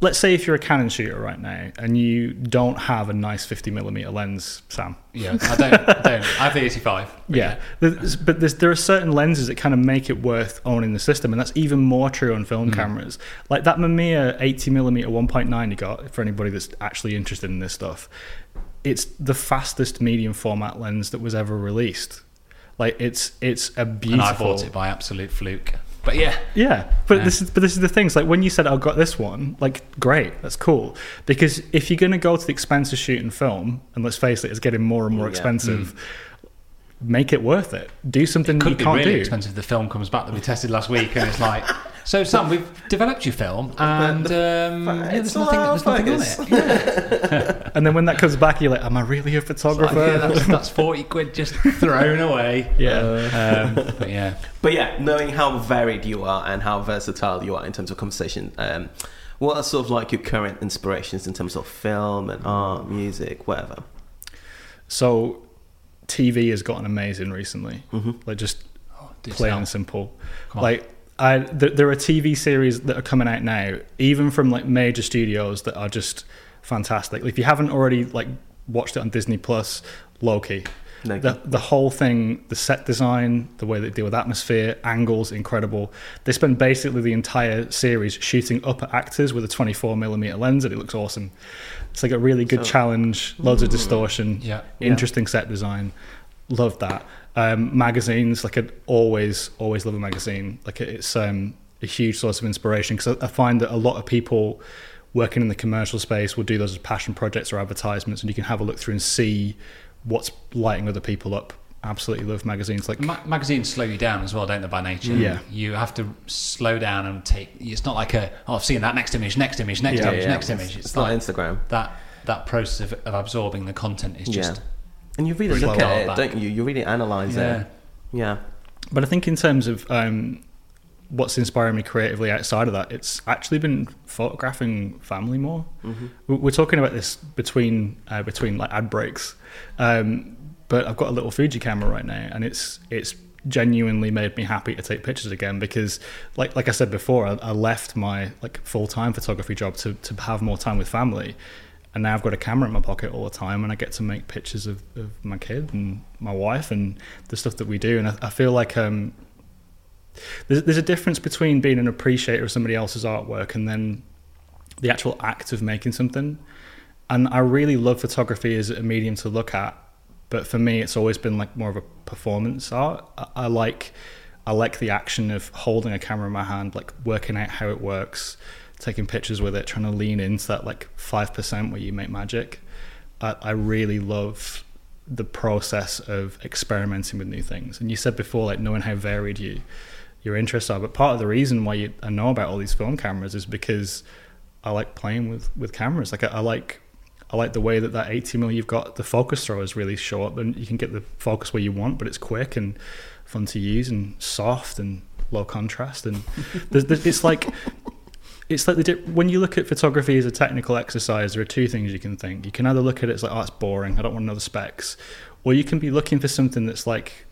let's say if you're a Canon shooter right now and you don't have a nice 50 millimeter lens, Sam. Yeah, I don't. I don't. I have the 85. but Yeah, There's- but there's, there are certain lenses that kind of make it worth owning the system, and that's even more true on film hmm. cameras. Like that Mamiya 80 millimeter 1.9 you got for anybody that's actually interested in this stuff. It's the fastest medium format lens that was ever released. Like it's it's a beautiful. And. I bought it by absolute fluke. But yeah, Yeah, but Yeah. this is but this is the thing. It's like when you said I've got this one, like great, that's cool. Because if you're gonna go to the expense of shooting film, and let's face it, it's getting more and more Yeah. expensive. Mm. Make it worth it. Do something that could you be can't really do. expensive. The film comes back that we tested last week, and it's like, so Sam, we've developed your film, [laughs] and um, yeah, there's nothing, all there's nothing on it. Yeah. [laughs] And then when that comes back, you're like, "Am I really a Like, photographer?" yeah, that's, that's forty quid just thrown away. [laughs] Yeah. um, but yeah, But yeah, knowing how varied you are and how versatile you are in terms of conversation, um, what are sort of like your current inspirations in terms of film and art, music, whatever? So, TV has gotten amazing recently. Like just oh, plain and simple. Come on. Like I, th- there are TV series that are coming out now, even from like major studios that are just fantastic. Like, if you haven't already like watched it on Disney Plus, Loki. Loki. The, the whole thing, the set design, the way they deal with atmosphere, angles, incredible. They spend basically the entire series shooting up at actors with a 24 millimeter lens, and it looks awesome. It's like a really good challenge, loads of distortion, Yeah. interesting set design. Love that. Um, magazines, like I always, always love a magazine. Like it's um, a huge source of inspiration because I, I find that a lot of people working in the commercial space will do those as passion projects or advertisements, and you can have a look through and see what's lighting other people up. Absolutely love magazines. Like Ma- magazines slow you down as well, don't they? By nature, Yeah. You have to slow down and take. It's not like a. Oh, I've seen that next image, next image, next Yeah, image, yeah. next image. It's, It's not Instagram. that. That process of, of absorbing the content is just. yeah. And you really look at it, back. don't you? You really analyze Yeah. it. Yeah. But I think in terms of um, what's inspiring me creatively outside of that, it's actually been photographing family more. We- We're talking about this between uh, between like ad breaks, um, but I've got a little Fuji camera right now, and it's it's genuinely made me happy to take pictures again because like like I said before, I, I left my like full time photography job to to have more time with family. And now I've got a camera in my pocket all the time, and I get to make pictures of, of my kid and my wife and the stuff that we do. And I, I feel like um, there's, there's a difference between being an appreciator of somebody else's artwork and then the actual act of making something. And I really love photography as a medium to look at, but for me, it's always been like more of a performance art. I, I like I like the action of holding a camera in my hand, like working out how it works, taking pictures with it, trying to lean into that like five percent where you make magic. I, I really love the process of experimenting with new things. And you said before, like knowing how varied you your interests are. But part of the reason why you, I know about all these film cameras is because I like playing with with cameras. Like I, I like I like the way that that 80 mm you've got the focus throw is really short, and you can get the focus where you want, but it's quick and fun to use and soft and low contrast. And [laughs] there's, there's, it's like it's like the di- when you look at photography as a technical exercise, there are two things you can think. You can either look at it as like, oh, it's boring. I don't want to know the specs, or you can be looking for something that's like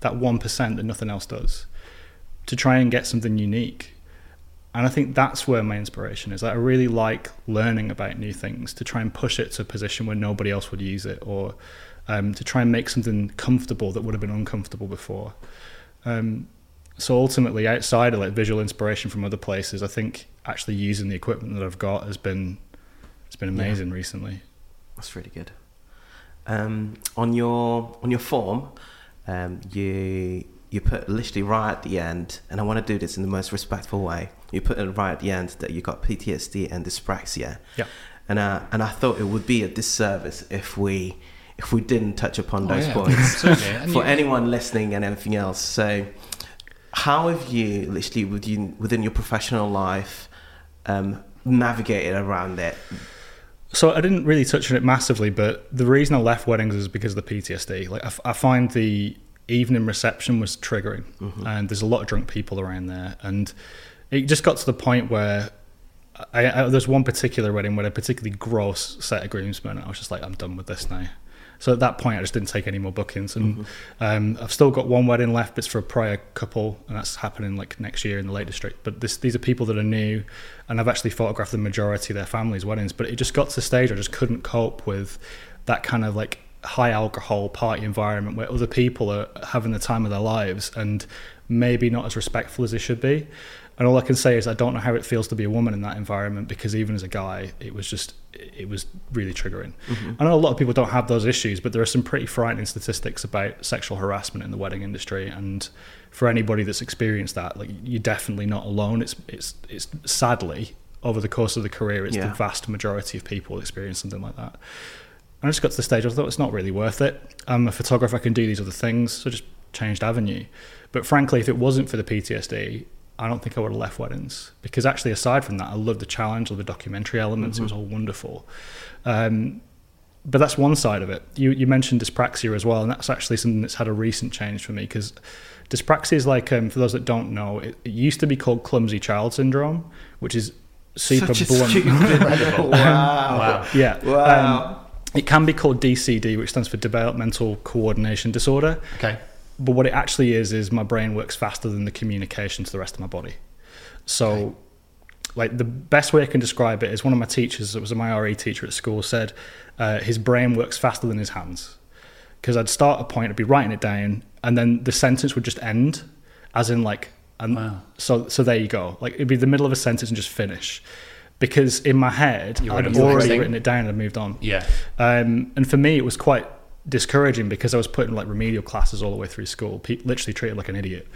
that one percent that nothing else does, to try and get something unique. And I think that's where my inspiration is. Like, I really like learning about new things to try and push it to a position where nobody else would use it, or um, to try and make something comfortable that would have been uncomfortable before. Um, so ultimately, outside of like visual inspiration from other places, I think actually using the equipment that I've got has been it's been amazing recently. That's really good. Um, on your on your form, um, you you put literally right at the end, and I want to do this in the most respectful way. You put it right at the end that you got PTSD and dyspraxia. Yeah. And uh, and I thought it would be a disservice if we if we didn't touch upon Oh, those yeah. points [laughs] [laughs] for anyone listening and everything else. So, how have you literally within within your professional life um, navigated around it? So I didn't really touch on it massively, but the reason I left weddings is because of the PTSD. Like I, f- I find the evening reception was triggering, and there's a lot of drunk people around there, and it just got to the point where I, I, there's one particular wedding where a particularly gross set of groomsmen. and I was just like, I'm done with this now. So at that point, I just didn't take any more bookings, and um, I've still got one wedding left. But it's for a prior couple, and that's happening like next year in the Lake District. But this, these are people that are new, and I've actually photographed the majority of their families' weddings. But it just got to the stage I just couldn't cope with that kind of like high alcohol party environment where other people are having the time of their lives and maybe not as respectful as they should be. And all I can say is I don't know how it feels to be a woman in that environment because even as a guy, it was just it was really triggering. Mm-hmm. I know a lot of people don't have those issues, but there are some pretty frightening statistics about sexual harassment in the wedding industry. And for anybody that's experienced that, like you're definitely not alone. It's it's it's sadly over the course of the career, it's Yeah. the vast majority of people experience something like that. And I just got to the stage I thought it's not really worth it. I'm a photographer, I can do these other things, so just changed avenue. But frankly, if it wasn't for the PTSD, I don't think I would have left weddings because actually, aside from that, I love the challenge, love the documentary elements. It was all wonderful. Um, but that's one side of it. You you mentioned dyspraxia as well, and that's actually something that's had a recent change for me because dyspraxia is like um, for those that don't know, it, it used to be called clumsy child syndrome, which is super Such blunt. wow. [laughs] Wow. Yeah. Wow. Um, it can be called DCD, which stands for Developmental Coordination Disorder. Okay. But what it actually is is my brain works faster than the communication to the rest of my body. So, like the best way I can describe it is one of my teachers, it was my RE teacher at school, said uh, his brain works faster than his hands. Because I'd start a point, I'd be writing it down, and then the sentence would just end, as in like, and Wow. so so there you go. Like it'd be the middle of a sentence and just finish. Because in my head, I'd in the next already written it down and moved on. Yeah. Um, and for me, it was quite discouraging because I was put in like remedial classes all the way through school, pe- literally treated like an idiot.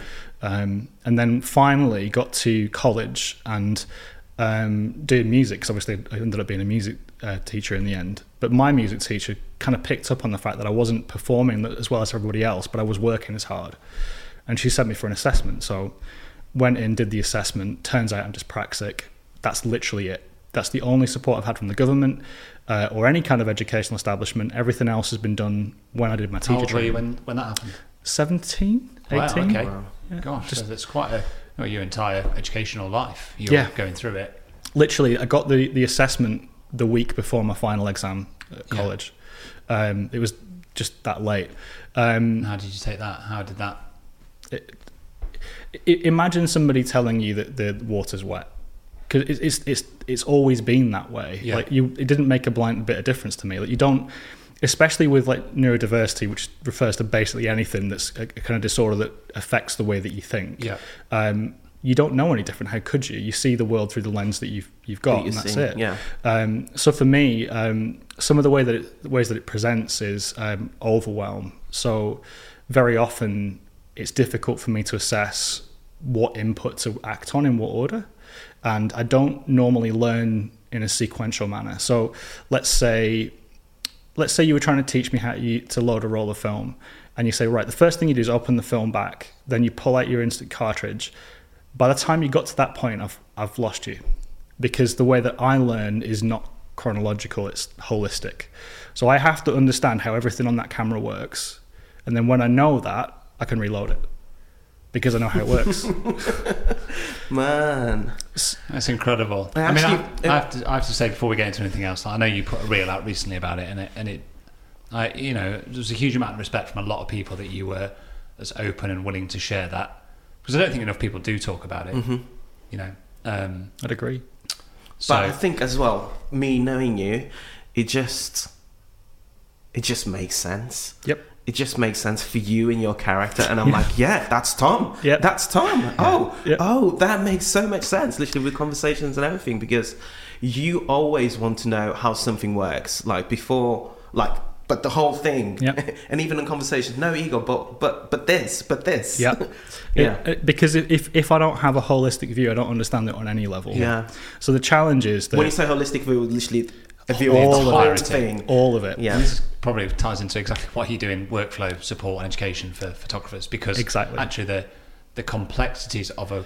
Um, and then finally got to college and um, doing music because obviously I ended up being a music uh, teacher in the end. But my music teacher kind of picked up on the fact that I wasn't performing as well as everybody else, but I was working as hard. And she sent me for an assessment. So went in, did the assessment. Turns out I'm dyspraxic. That's literally it. That's the only support I've had from the government uh, or any kind of educational establishment. Everything else has been done when I did my How teacher old were you training. when, when that happened? 17, 18. Wow, okay. Wow. Gosh, just- so that's quite a well, your entire educational life. You're Yeah. going through it. Literally, I got the, the assessment the week before my final exam at Yeah. college. Um, it was just that late. Um, How did you take that? How did that? I- imagine somebody telling you that the water's wet because it's, it's it's it's always been that way. Yeah. Like you, it didn't make a blind bit of difference to me. Like you don't, especially with like neurodiversity, which refers to basically anything that's a, a kind of disorder that affects the way that you think. Yeah. Um, you don't know any different. How could you? You see the world through the lens that you've you've got, That and that's see, it. yeah. Um, so for me, um, some of the way that it, the ways that it presents is um, overwhelm. So very often it's difficult for me to assess what input to act on in what order, and I don't normally learn in a sequential manner. So let's say let's say you were trying to teach me how to, to load a roll of film and you say right the first thing you do is open the film back then you pull out your instant cartridge. By the time you got to that point i've, I've lost you because the way that i learn is not chronological it's holistic. So i have to understand how everything on that camera works and then when i know that i can reload it because i know how it works [laughs] Man. That's incredible. I I, mean, actually- I, I have to, I have to say before we get into anything else, I know you put a reel out recently about it, and it, and it, I, you know, there's a huge amount of respect from a lot of people that you were as open and willing to share that, because I don't think enough people do talk about it. Mm-hmm. You know, Um, I'd agree. so But I think as well, me knowing you, it just it just makes sense. Yep. It just makes sense for you and your character, and I'm like, yeah, that's Tom. Yeah. that's Tom. Oh, Yeah. oh, that makes so much sense. Literally with conversations and everything, because you always want to know how something works, like before, like, but the whole thing, Yeah. [laughs] and even in conversations, no ego, but but but this, but this, Yeah. [laughs] yeah, it- because if if I don't have a holistic view, I don't understand it on any level. Yeah. So the challenge is that When you say holistic view, literally a view All of of the whole it. thing. all of it. Yeah. This probably ties into exactly what you do in workflow support and education for photographers because Exactly. actually the the complexities of a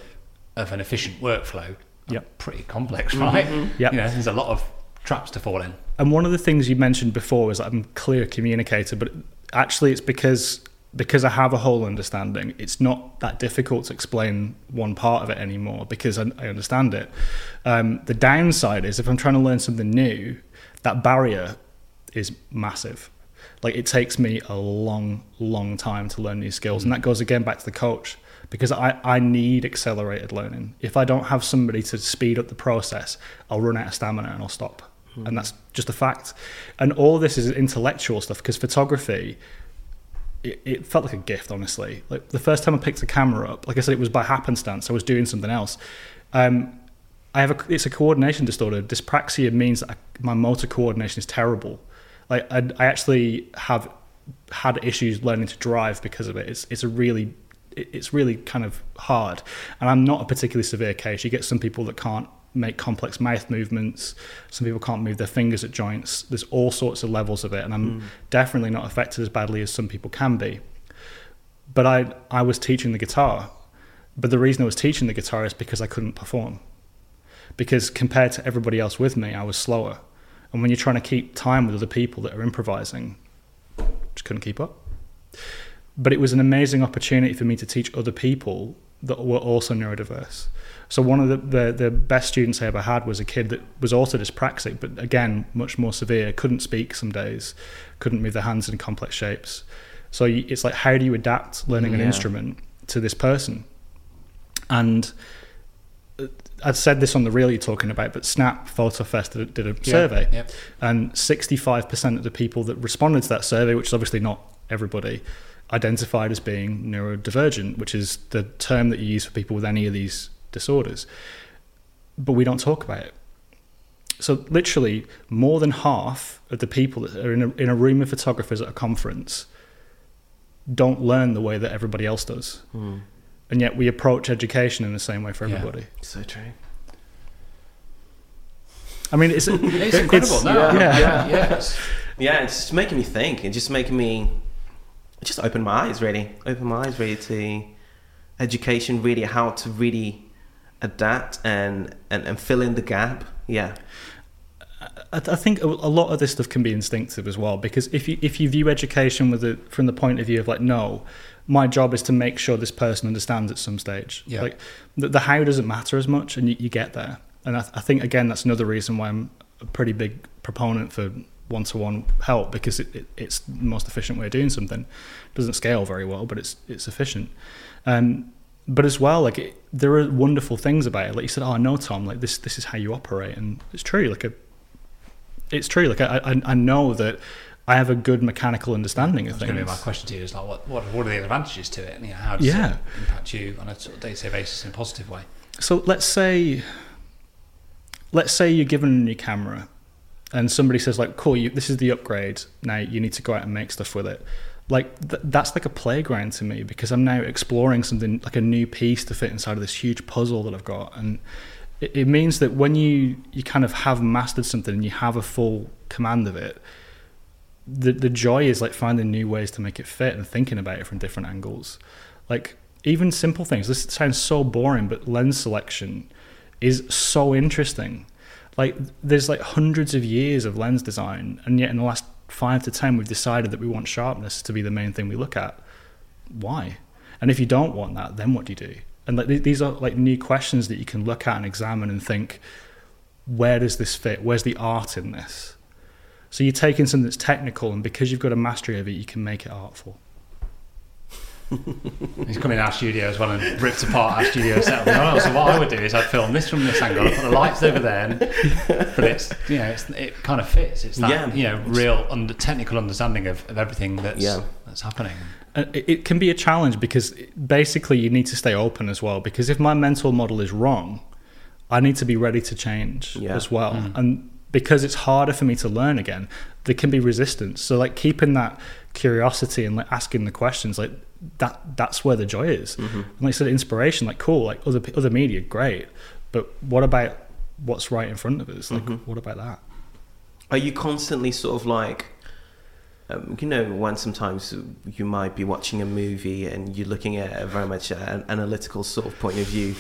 of an efficient workflow are Yep. pretty complex, [laughs] right? Yep. You know, there's a lot of traps to fall in. And one of the things you mentioned before was that I'm a clear communicator, but actually it's because because I have a whole understanding. It's not that difficult to explain one part of it anymore because I, I understand it. Um, the downside is if I'm trying to learn something new, that barrier is massive. Like it takes me a long, long time to learn new skills, and that goes again back to the coach because I, I need accelerated learning. If I don't have somebody to speed up the process, I'll run out of stamina and I'll stop. And that's just a fact. And all this is intellectual stuff because photography, it, it felt like a gift, honestly. Like the first time I picked a camera up, like I said, it was by happenstance. I was doing something else. Um, I have a, it's a coordination disorder. Dyspraxia means that I, my motor coordination is terrible. Like I, I actually have had issues learning to drive because of it. It's it's a really it's really kind of hard. And I'm not a particularly severe case. You get some people that can't make complex mouth movements. Some people can't move their fingers at joints. There's all sorts of levels of it, and I'm hmm. definitely not affected as badly as some people can be. But I I was teaching the guitar, but the reason I was teaching the guitar is because I couldn't perform. Because compared to everybody else with me, I was slower. And when you're trying to keep time with other people that are improvising, just couldn't keep up. But it was an amazing opportunity for me to teach other people that were also neurodiverse. So one of the, the, the best students I ever had was a kid that was also dyspraxic, but again, much more severe, couldn't speak some days, couldn't move their hands in complex shapes. So it's like, how do you adapt learning an instrument to this person? And I'd said this on the reel you're talking about, but Snap Photo Fest did, did a survey, yep. and 65% of the people that responded to that survey, which is obviously not everybody, identified as being neurodivergent, which is the term that you use for people with any of these disorders. But we don't talk about it. So literally, more than half of the people that are in a, in a room of photographers at a conference don't learn the way that everybody else does. Hmm. And yet we approach education in the same way for Yeah. everybody. So true. I mean, it's, [laughs] It's incredible. no, yeah. yeah, yeah. it's- Yeah, it's just making me think. It's just making me just open my eyes, really. Open my eyes, really, to education, really, how to really adapt and, and, and fill in the gap. Yeah. I, I think a, a lot of this stuff can be instinctive as well because if you if you view education with the from the point of view of like no, my job is to make sure this person understands at some stage. Yeah. Like the, the how doesn't matter as much, and you, you get there. And I, I think again that's another reason why I'm a pretty big proponent for one to one help because it, it, it's the most efficient way of doing something. It doesn't scale very well, but it's it's efficient. Um, but as well, like it, there are wonderful things about it. Like you said, oh no, Tom, like this this is how you operate, and it's true. Like a it's true. Like I, I, I know that I have a good mechanical understanding of That's going to be my question to you. Is like, what, what, what are the advantages to it? And you know, how does Yeah. it impact you on a sort of day-to-day basis in a positive way? So let's say, let's say you're given a new camera, and somebody says like, "Cool, you, this is the upgrade. Now you need to go out and make stuff with it." Like th- that's like a playground to me because I'm now exploring something like a new piece to fit inside of this huge puzzle that I've got, and it, it means that when you you kind of have mastered something and you have a full command of it, the the joy is like finding new ways to make it fit and thinking about it from different angles. Like even simple things. This sounds so boring, but lens selection is so interesting. Like there's like hundreds of years of lens design, and yet in the last five to ten, we've decided that we want sharpness to be the main thing we look at. Why? And if you don't want that, then what do you do? And like these are like new questions that you can look at and examine and think, where does this fit? Where's the art in this? So you're taking something that's technical, and because you've got a mastery of it, you can make it artful. [laughs] He's come in our studio as well and ripped apart our studio setup. Oh, so what I would do is I'd film this from this angle, I'd put the lights over there, and, but it's you know it's, it kind of fits. It's that Yeah. you know real under, technical understanding of, of everything that's Yeah. that's happening. And it, it can be a challenge because basically you need to stay open as well. Because if my mental model is wrong, I need to be ready to change Yeah. as well. Mm. And because it's harder for me to learn again, there can be resistance. So like keeping that curiosity and like asking the questions, like that that's where the joy is. Mm-hmm. And like I said, inspiration, like cool, like other other media, great. But what about what's right in front of us? Like mm-hmm. what about that? Are you constantly sort of like, um, you know, when sometimes you might be watching a movie and you're looking at it very much an analytical sort of point of view?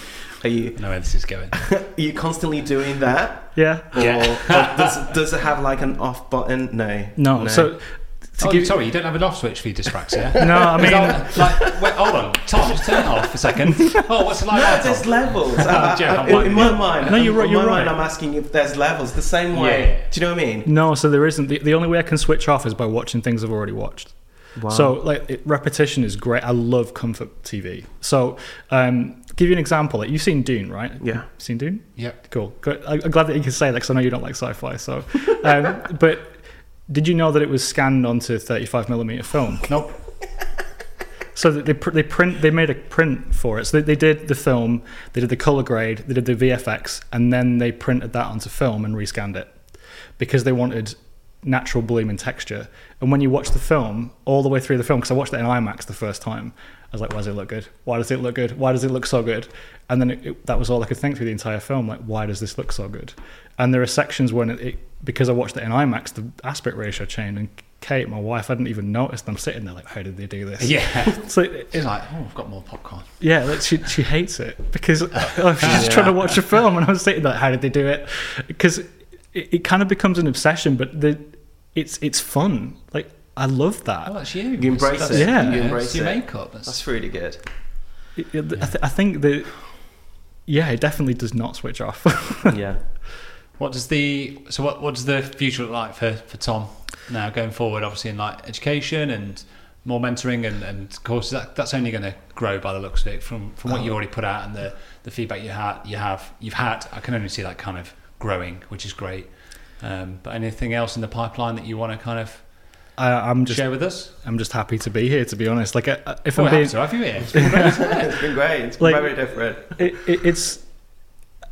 Are you I know where this is going. are [laughs] you constantly doing that? Yeah. Or, Yeah. or does, does it have like an off button? No. No. So to oh, give sorry, you don't have an off switch for your dyspraxia. [laughs] No, I mean like, wait, hold on, Tom, just turn it off for a second. Oh, what's it like? No, there's Tom? levels. [laughs] I- I- I'm in, in my mind, No, you're right- In you're my mind, right. I'm asking if there's levels. The same way. Yeah. Do you know what I mean? No, so there isn't. The, the only way I can switch off is by watching things I've already watched. Wow. So like it, repetition is great. I love comfort TV. So um, give you an example. Like you've seen Dune, right? Yeah. Seen Dune? Yeah. Cool. Good. I, I'm glad that you can say that because I know you don't like sci-fi. So, um, [laughs] but did you know that it was scanned onto 35 millimeter film? Nope. So they pr- they print they made a print for it. So they, they did the film, they did the color grade, they did the VFX, and then they printed that onto film and rescanned it because they wanted natural bloom and texture. And when you watch the film all the way through the film, because I watched it in IMAX the first time, was like, "Why does it look good? Why does it look good? Why does it look so good?" And then it, it, that was all I could think through the entire film. Like, why does this look so good? And there are sections when it, it because I watched it in IMAX, the aspect ratio changed, and Kate, my wife, I didn't even noticed. I'm sitting there like, "How did they do this?" Yeah. [laughs] So it, It's like, oh, I've got more popcorn. yeah, like she she hates it because [laughs] [laughs] oh, I was just trying to watch a film and I was sitting there, how did they do it? Because it, it kind of becomes an obsession, but the it's it's fun. Like I love that. Oh, that's you. You embrace That's- it. Yeah. You it's embrace your it. makeup. That's, That's really good. It- it- I, th- I think that yeah, it definitely does not switch off. [laughs] yeah. What does the so what what does the future look like for, for Tom now going forward? Obviously in like education and more mentoring and, and courses that that's only going to grow by the looks of it from from what you already put out and the, the feedback you had you have you've had. I can only see that kind of growing, which is great. Um, but anything else in the pipeline that you want to kind of I, I'm just share with us? I'm just happy to be here. To be honest, like I, I- if Oh, I'm being have to have you here. It's been great, isn't it? It's been great. It's Like- very different. it, it, it's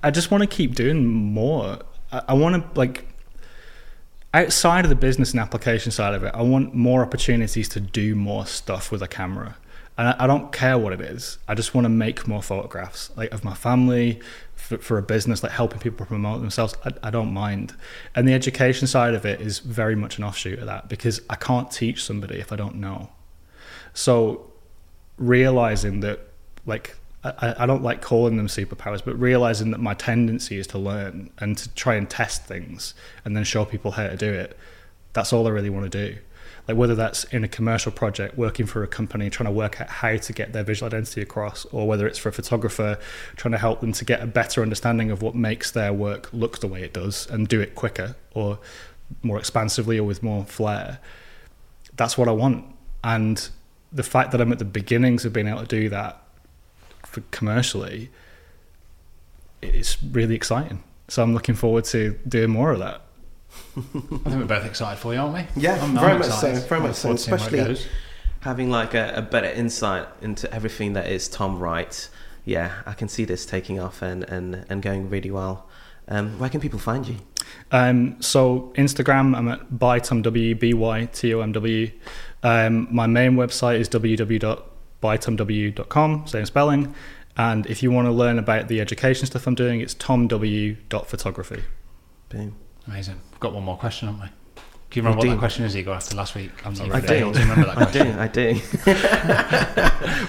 i just want to keep doing more i, I want to like outside of the business and application side of it i want more opportunities to do more stuff with a camera and I, I don't care what it is i just want to make more photographs like of my family for, for a business like helping people promote themselves I, I don't mind and the education side of it is very much an offshoot of that because i can't teach somebody if i don't know so realizing that like I, I don't like calling them superpowers, but realizing that my tendency is to learn and to try and test things and then show people how to do it. That's all I really want to do. Like whether that's in a commercial project, working for a company, trying to work out how to get their visual identity across, or whether it's for a photographer, trying to help them to get a better understanding of what makes their work look the way it does and do it quicker or more expansively or with more flair. That's what I want. And the fact that I'm at the beginnings of being able to do that commercially, it's really exciting. So I'm looking forward to doing more of that. I think we're both excited for you, aren't we? Yeah, I'm- very I'm much excited. so. Very much so. forward to seeing where it Especially having like a, a better insight into everything that is Tom Wright. Yeah, I can see this taking off and, and, and going really well. Um, where can people find you? Um, so Instagram, I'm at bytomw, b-y-t-o-m-w. Um, my main website is www.bytomw.com, same spelling. And if you want to learn about the education stuff I'm doing, it's tomw.photography. Boom. Amazing. We've got one more question, haven't we? Do you remember We what do. that question is, Igor, after last week? I'm not I really do. able to remember that I question. do, I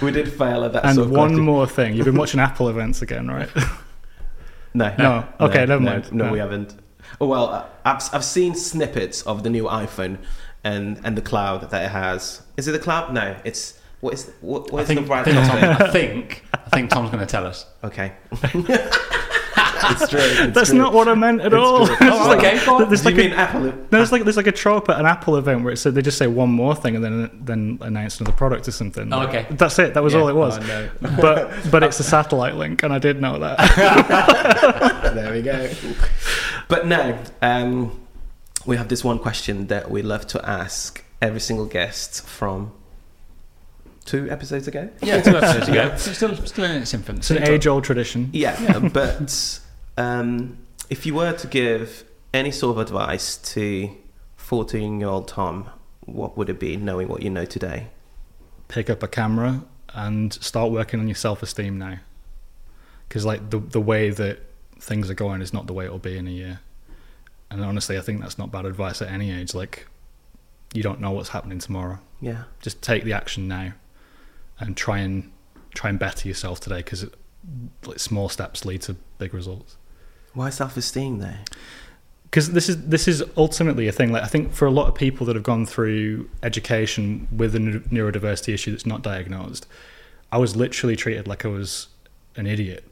do. [laughs] we did fail at that And sort of one question. more thing. You've been watching Apple events again, right? [laughs] No, No. Okay, never no, mind. No, No. we haven't. Oh, well, uh, I've, I've seen snippets of the new iPhone and, and the cloud that it has. Is it the cloud? No, it's what is what, what I is think, the right I think, Tom. I think I think Tom's going to tell us. Okay. [laughs] it's true. It's That's true. not what I meant at all. true. [laughs] It's Oh, like- okay, go. There's Do like you a, mean Apple? no, there's like there's like a trope at an Apple event where it said they just say one more thing and then then announce another product or something. Oh, okay. That's it. That was Yeah. all it was. Oh, no. [laughs] But but it's a satellite link, and I did know that. [laughs] there we go. But no, um, we have this one question that we love to ask every single guest from two episodes ago. Yeah, two episodes ago. It's still, still in its infancy. It's an age-old tradition. Yeah, but um, if you were to give any sort of advice to 14 year old Tom, what would it be, knowing what you know today? Pick up a camera and start working on your self-esteem now, because like the the way that things are going is not the way it'll be in a year. And honestly, I think that's not bad advice at any age. Like, you don't know what's happening tomorrow. Yeah. just take the action now and try and try and better yourself today because like small steps lead to big results Why self esteem there? because this is this is ultimately a thing like i think for a lot of people that have gone through education with a neurodiversity issue that's not diagnosed i was literally treated like i was an idiot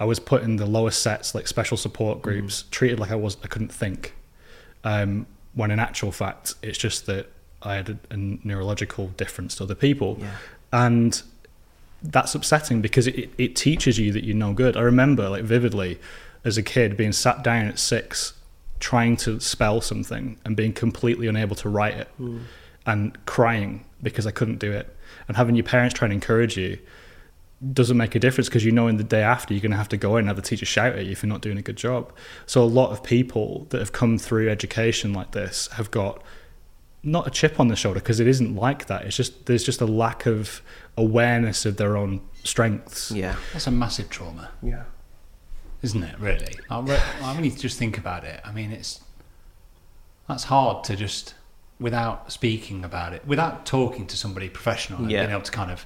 i was put in the lowest sets like special support groups treated like i was i couldn't think um, when in actual fact it's just that i had a, a neurological difference to other people Yeah. and that's upsetting because it, it teaches you that you're no good. I remember like vividly as a kid being sat down at six trying to spell something and being completely unable to write it hmm. and crying because I couldn't do it and having your parents try and encourage you doesn't make a difference because you know in the day after you're going to have to go in and have the teacher shout at you if you're not doing a good job. So a lot of people that have come through education like this have got not a chip on the shoulder because it isn't like that. It's just there's just a lack of awareness of their own strengths. Yeah. That's a massive trauma, Yeah. Isn't it? Really, I, re- I really just think about it. I mean, it's that's hard to just without speaking about it, without talking to somebody professional, and Yeah. being able to kind of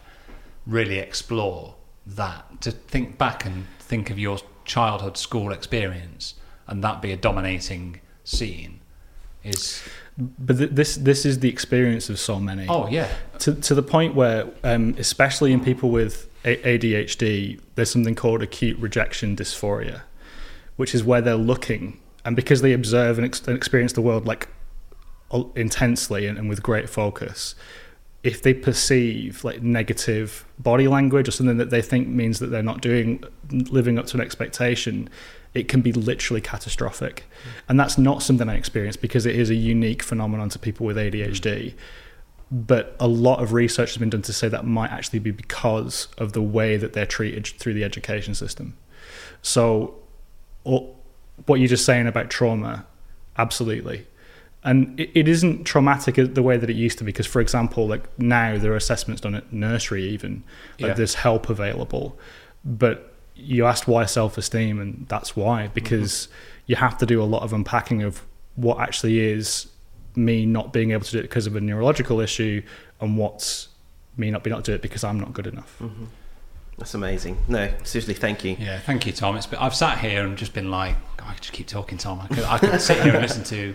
really explore that. To think back and think of your childhood school experience, and that be a dominating scene, is But th- this this is the experience of so many. oh yeah, to to the point where, um, especially in people with ADHD, there's something called acute rejection dysphoria, which is where they're looking, and because they observe and, ex- and experience the world like intensely and, and with great focus, if they perceive like negative body language or something that they think means that they're not doing living up to an expectation it can be literally catastrophic. Mm. And that's not something i experience because it is a unique phenomenon to people with adhd but a lot of research has been done to say that might actually be because of the way that they're treated through the education system. So or, what you're just saying about trauma absolutely. And it, it isn't traumatic the way that it used to be because for example like now there are assessments done at nursery even like Yeah. there's help available. But you asked why self-esteem and that's why mm-hmm. because you have to do a lot of unpacking of what actually is me not being able to do it because of a neurological issue and what's me not being able to do it because i'm not good enough mm-hmm. That's amazing. No, seriously, thank you. Yeah, thank you, Tom. It's been, I've sat here and just been like, oh, I could just keep talking, Tom. I could, I could sit here and listen to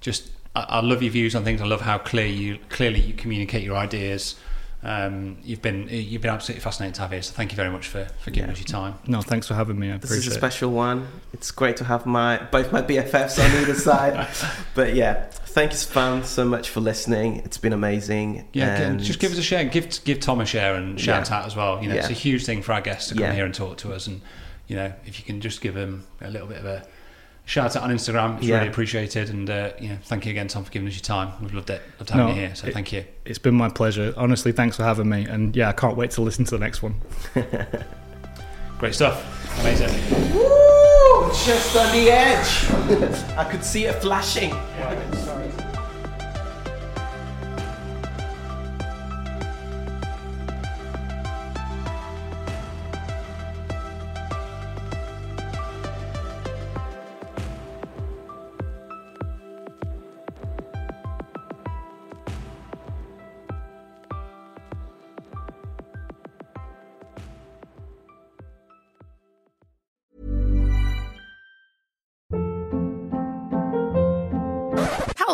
just. I, I love your views on things. I love how clear you clearly you communicate your ideas. Um, you've been you've been absolutely fascinating to have here. So thank you very much for, for giving Yeah. us your time. no thanks for having me i This appreciate is a it special one. It's great to have my both my BFFs on either side. [laughs] But yeah, thank you, Span, so much for listening. It's been amazing. Yeah, and just give us a share. Give give Tom a share and shout Yeah. out as well. You know, it's a huge thing for our guests to come Yeah. here and talk to us. And you know, if you can just give them a little bit of a shout out on Instagram, it's Yeah. really appreciated. And uh, you know, thank you again, Tom, for giving us your time. We've loved it. Loved having No, you here. So it- thank you. it's been my pleasure honestly thanks for having me and yeah i can't wait to listen to the next one [laughs] Great stuff. Amazing. Woo! Just on the edge. [laughs] I could see it flashing.